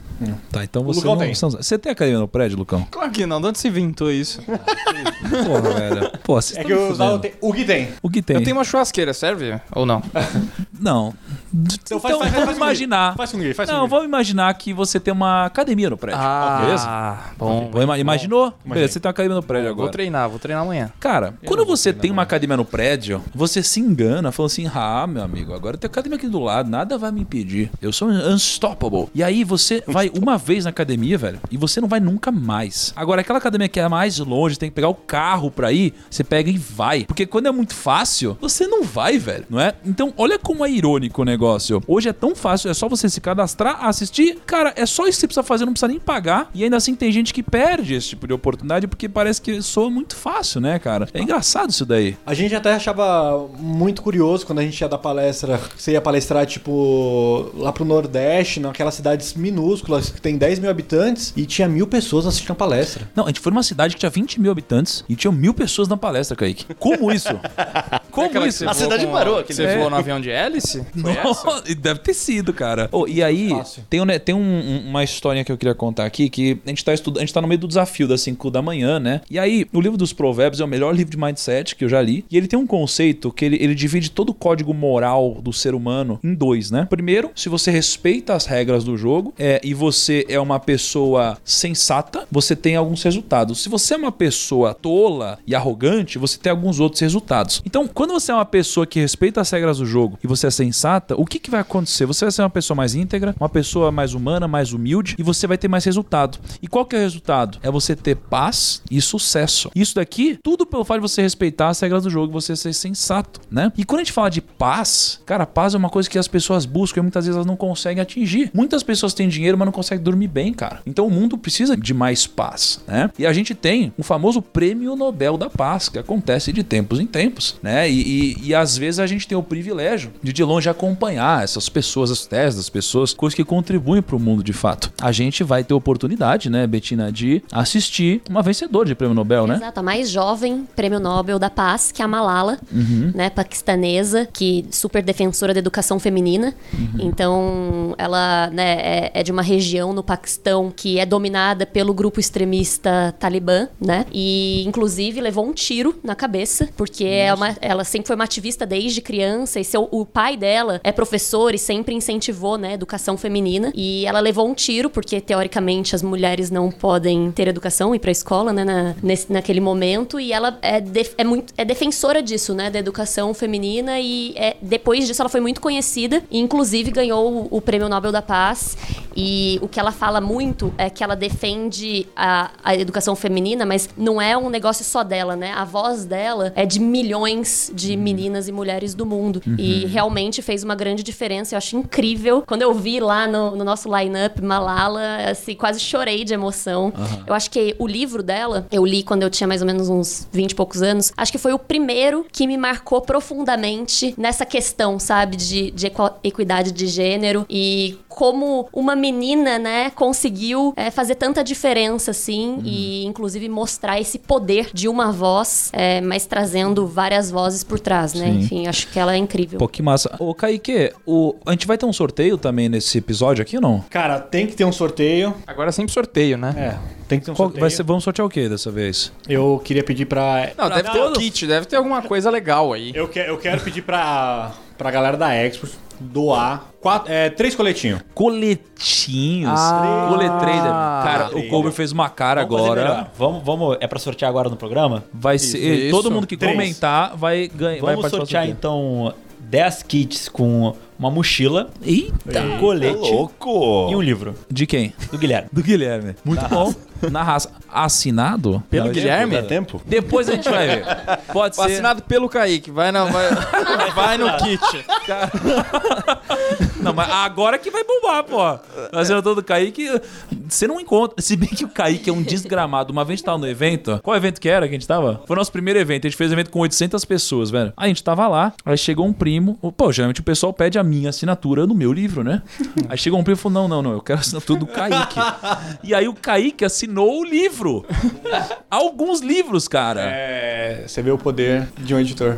Tá, então você não. tem. Você tem academia no prédio, Lucão? Claro que não, de onde se inventou isso? Porra, velho. Pô, vocês É que eu usava. O que tem? O que tem? Eu tenho uma churrasqueira, serve? Ou não? Não. Então, faz- faz- vamos faz imaginar. Faz comigo, faz não, vamos imaginar que você tem uma academia no prédio. beleza? Ah, bom. Bom, ima- imaginou? Beleza, Imaginei. você tem uma academia no prédio Vou agora. treinar, vou treinar amanhã. Cara, quando você tem uma academia no prédio, você se engana, falando assim: ah, meu amigo, agora tem academia aqui do lado, nada vai me impedir. Eu sou unstoppable. E aí você vai uma vez na academia, velho, e você não vai nunca mais. Agora, aquela academia que é mais longe, tem que pegar o carro pra ir, você pega e vai. Porque quando é muito fácil, você não vai, velho, não é? Então, olha como é irônico o negócio. Hoje é tão fácil, é só você se cadastrar, assistir. Cara, é só isso que você precisa fazer, não precisa nem pagar. E ainda assim tem gente que perde esse tipo de oportunidade porque parece que soa muito fácil, né, cara? É engraçado isso daí. A gente até achava muito curioso quando a gente ia dar palestra. Você ia palestrar, tipo, lá pro Nordeste, naquelas cidades minúsculas que tem 10 mil habitantes e tinha mil pessoas assistindo a palestra. Não, a gente foi numa cidade que tinha 20 mil habitantes e tinha mil pessoas na palestra, Kaique. Como isso? Como que isso? A cidade parou que aqui, Você né? voou no avião de hélice? Não, deve ter sido, cara. Oh, e aí, Fácil. tem, um, né, tem um- um- uma historinha que eu queria contar aqui, que a gente, tá estudando, a gente tá no meio do desafio das 5 da manhã, né? E aí, o livro dos provérbios é o melhor livro de mindset que eu já li. E ele tem um conceito que ele, ele divide todo o código moral do ser humano em dois, né? Primeiro, se você respeita as regras do jogo é, e você é uma pessoa sensata, você tem alguns resultados. Se você é uma pessoa tola e arrogante, você tem alguns outros resultados. Então, quando você é uma pessoa que respeita as regras do jogo e você é sensata, o que, que vai acontecer? Você vai ser uma pessoa mais íntegra, uma pessoa mais humana, mais humilde e você vai ter mais resultado. E qual que é o resultado? É você ter paz e sucesso. Isso daqui, tudo pelo fato de você respeitar as regras do jogo e você ser sensato, né? E quando a gente fala de paz, cara, paz é uma coisa que as pessoas buscam e muitas vezes elas não conseguem atingir. Muitas pessoas têm dinheiro, mas não conseguem dormir bem, cara. Então o mundo precisa de mais paz, né? E a gente tem o famoso prêmio Nobel da Paz, que acontece de tempos em tempos, né? E, e, e às vezes a gente tem o privilégio de de longe acompanhar essas pessoas, as teses das pessoas, coisas que contribuem para o mundo de fato. A gente vai ter oportunidade, né, Betina, de assistir uma vencedora de prêmio Nobel, né? Exato, a mais jovem prêmio Nobel da Paz, que é a Malala, Uhum. né, paquistanesa, que super defensora da educação feminina. Uhum. Então, ela né, é, é de uma região no Paquistão que é dominada pelo grupo extremista Talibã, né? E inclusive levou um tiro na cabeça, porque é uma- ela sempre foi uma ativista desde criança e seu, o pai dela é professor e sempre incentivou, né, educação feminina. E ela levou um tiro porque teoricamente as mulheres não podem ter educação e ir pra escola, né, na, nesse, naquele momento. E ela é, é muito é defensora disso, né, da educação feminina. E é- depois disso ela foi muito conhecida e inclusive ganhou o, o prêmio Nobel da Paz. E o que ela fala muito é que ela defende a, a educação feminina, mas não é um negócio só dela, né? A voz dela é de milhões de meninas e mulheres do mundo. E realmente fez uma grande diferença. Eu acho incrível. Quando eu vi lá no, no nosso line-up Malala, assim, quase chorei de emoção. Eu acho que o livro dela, eu li quando eu tinha mais ou menos uns 20 e poucos anos. Acho que foi o primeiro que me marcou profundamente nessa questão, sabe? De, de equidade de gênero e como uma menina, né, conseguiu é, fazer tanta diferença, assim, e inclusive mostrar esse poder de uma voz, é, mas trazendo várias vozes por trás, né? Sim. Enfim, acho que ela é incrível. Pô, que massa. Ô, Kaique, o... a gente vai ter um sorteio também nesse episódio aqui ou não? Cara, tem que ter um sorteio. Agora é sempre sorteio, né? É. Tem que ter um Qual- sorteio. vai ser, vamos sortear o que dessa vez? Eu queria pedir pra. Não, deve ter um kit, deve ter alguma coisa legal aí. Eu, que, eu quero pedir pra, pra galera da Export doar quatro, é, três coletinhos. Coletinhos. Ah. Coletrader. Cara, o Kobe fez uma cara Vamos agora. Vamos, vamos, é pra sortear agora no programa? Vai ser. Isso. Todo mundo que Três. comentar vai ganhar. vai Vamos do sortear então 10 kits com uma mochila, Eita! um colete Louco! e um livro De quem? do Guilherme. Do Guilherme. Muito bom. Na raça. Assinado? Pelo Não, Guilherme? Dá tempo? Depois a gente vai ver. Pode ser. Assinado pelo Kaique. Vai, na, vai, vai no kit. Não, mas agora que vai bombar, pô. Fazendo todo o Kaique. Você não encontra. Se bem que o Kaique é um desgramado. Uma vez a gente tava no evento. Qual evento que era que a gente tava? Foi o nosso primeiro evento. A gente fez evento com 800 pessoas, velho. Aí a gente tava lá. Aí chegou um primo. Pô, geralmente o pessoal pede a minha assinatura no meu livro, né? Aí chegou um primo e falou: Não, não, não. Eu quero a assinatura do Kaique. E aí o Kaique assinou o livro. Alguns livros, cara. É, você vê o poder de um editor.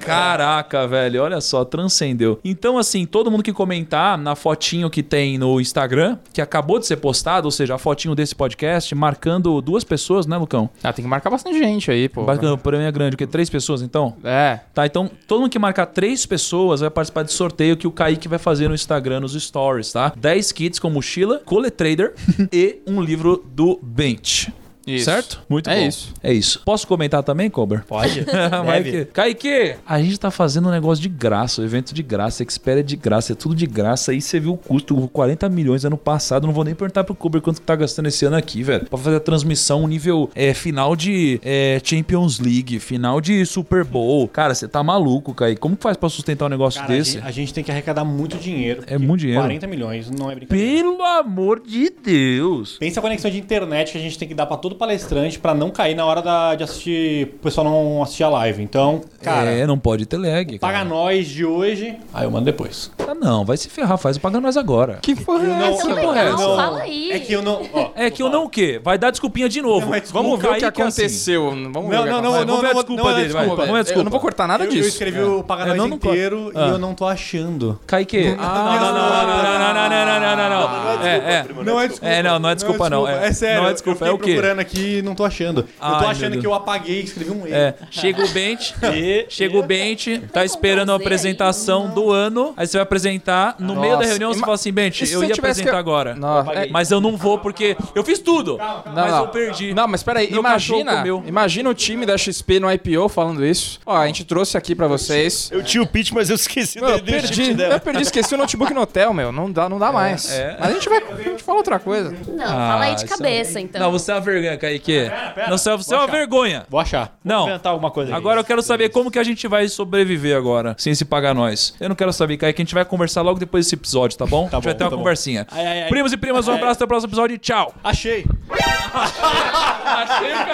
Caraca, velho, olha só, transcendeu. Então, assim, todo mundo que comentar na fotinho que tem no Instagram, que acabou de ser postado, ou seja, a fotinho desse podcast, marcando duas pessoas, né, Lucão? Ah, tem que marcar bastante gente aí, pô. Bacana, pra mim é grande, o quê? Três pessoas, então? É. Tá, então todo mundo que marcar três pessoas vai participar de sorteio que o Kaique vai fazer no Instagram, nos stories, tá? 10 kits com mochila, coletrader e um livro do Bench. Isso. Certo? Muito É bom. isso. É isso. Posso comentar também, Cober? Pode? Que... Kaique, a gente tá fazendo um negócio de graça, o evento de graça, Expert é de graça, é tudo de graça. Aí você viu o custo, 40 milhões ano passado. Não vou nem perguntar pro Kuber quanto que tá gastando esse ano aqui, velho. Pra fazer a transmissão nível é, final de é, Champions League, final de Super Bowl. Cara, você tá maluco, Kaique. Como que faz pra sustentar um negócio Cara, a desse? gente, a gente tem que arrecadar muito dinheiro. É muito dinheiro. 40 milhões, não é brincadeira. Pelo amor de Deus. Pensa a conexão de internet que a gente tem que dar pra todo palestrante pra não cair na hora da- de assistir, o pessoal não assistir a live. Então, cara, é, não pode ter lag. paga Cara. nós de hoje, aí eu mando depois. Ah, não, vai se ferrar, faz o paga nós agora. Que porra é essa? Que porra é essa? fala aí. É que eu não. ó, É que eu não o quê? Vai dar desculpinha de novo. mas Vamos ver o que é assim. aconteceu. Vamos ver Não, o que não, não, a não, desculpa não é dele, vai. desculpa. Vamos ver a Eu desculpa. não vou cortar nada Eu, eu disso. escrevi o Paga É, Nós não, não inteiro Ah. e eu não tô achando. Kaique. Ah, não, não, não, não, não, não, não, não, não, não, não, não. É, é. Não é desculpa. É, não, não é desculpa, não. É, É sério, não é desculpa, eu é o quê? Aqui e não tô achando. eu Ai, tô meu achando que eu apaguei e escrevi um erro. É, chega o Bench, chega o Bench, tá esperando a apresentação do ano, aí você vai apresentar, no meio da Nossa, reunião você fala assim, Bench, E se eu ia apresentar que- agora. Não, é- Mas eu não vou porque eu fiz tudo, Não, mas não. eu perdi. Não, mas peraí, Meu imagina, imagina o time da XP no IPO falando isso. Ó, a gente trouxe aqui pra vocês. Eu tinha o pitch, mas eu esqueci Meu, eu perdi, dela. eu perdi, esqueci o notebook no hotel, meu. Não dá, não dá mais. é. Mas a gente vai, a gente fala outra coisa. Não, fala aí Ah, de é- cabeça, então. Não, você é uma vergonha, Kaique. Não, você é- você é uma vergonha. Vou achar. Não. inventar alguma coisa aqui. Agora eu quero saber como que a gente vai sobreviver agora, sem se pagar nós. Eu não quero saber, Kaique, a gente vai conversar logo depois desse episódio, tá bom? a gente vai ter uma tá conversinha. Ai, ai, ai. Primos e primas, um abraço, até o próximo episódio e tchau. Achei.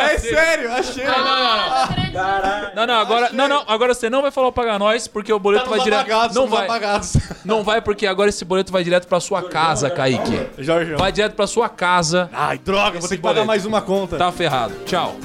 É sério, achei. Não, não, agora, não, não, agora você não vai falar o pagar nós, porque o boleto Tá vai direto. apagados, Não tá vai. apagados. Não vai porque agora esse boleto vai direto pra sua casa, Kaique. Jorge. Vai direto pra sua casa. Ai, droga, vou ter que boleto. pagar mais uma conta. Tá ferrado. Tchau.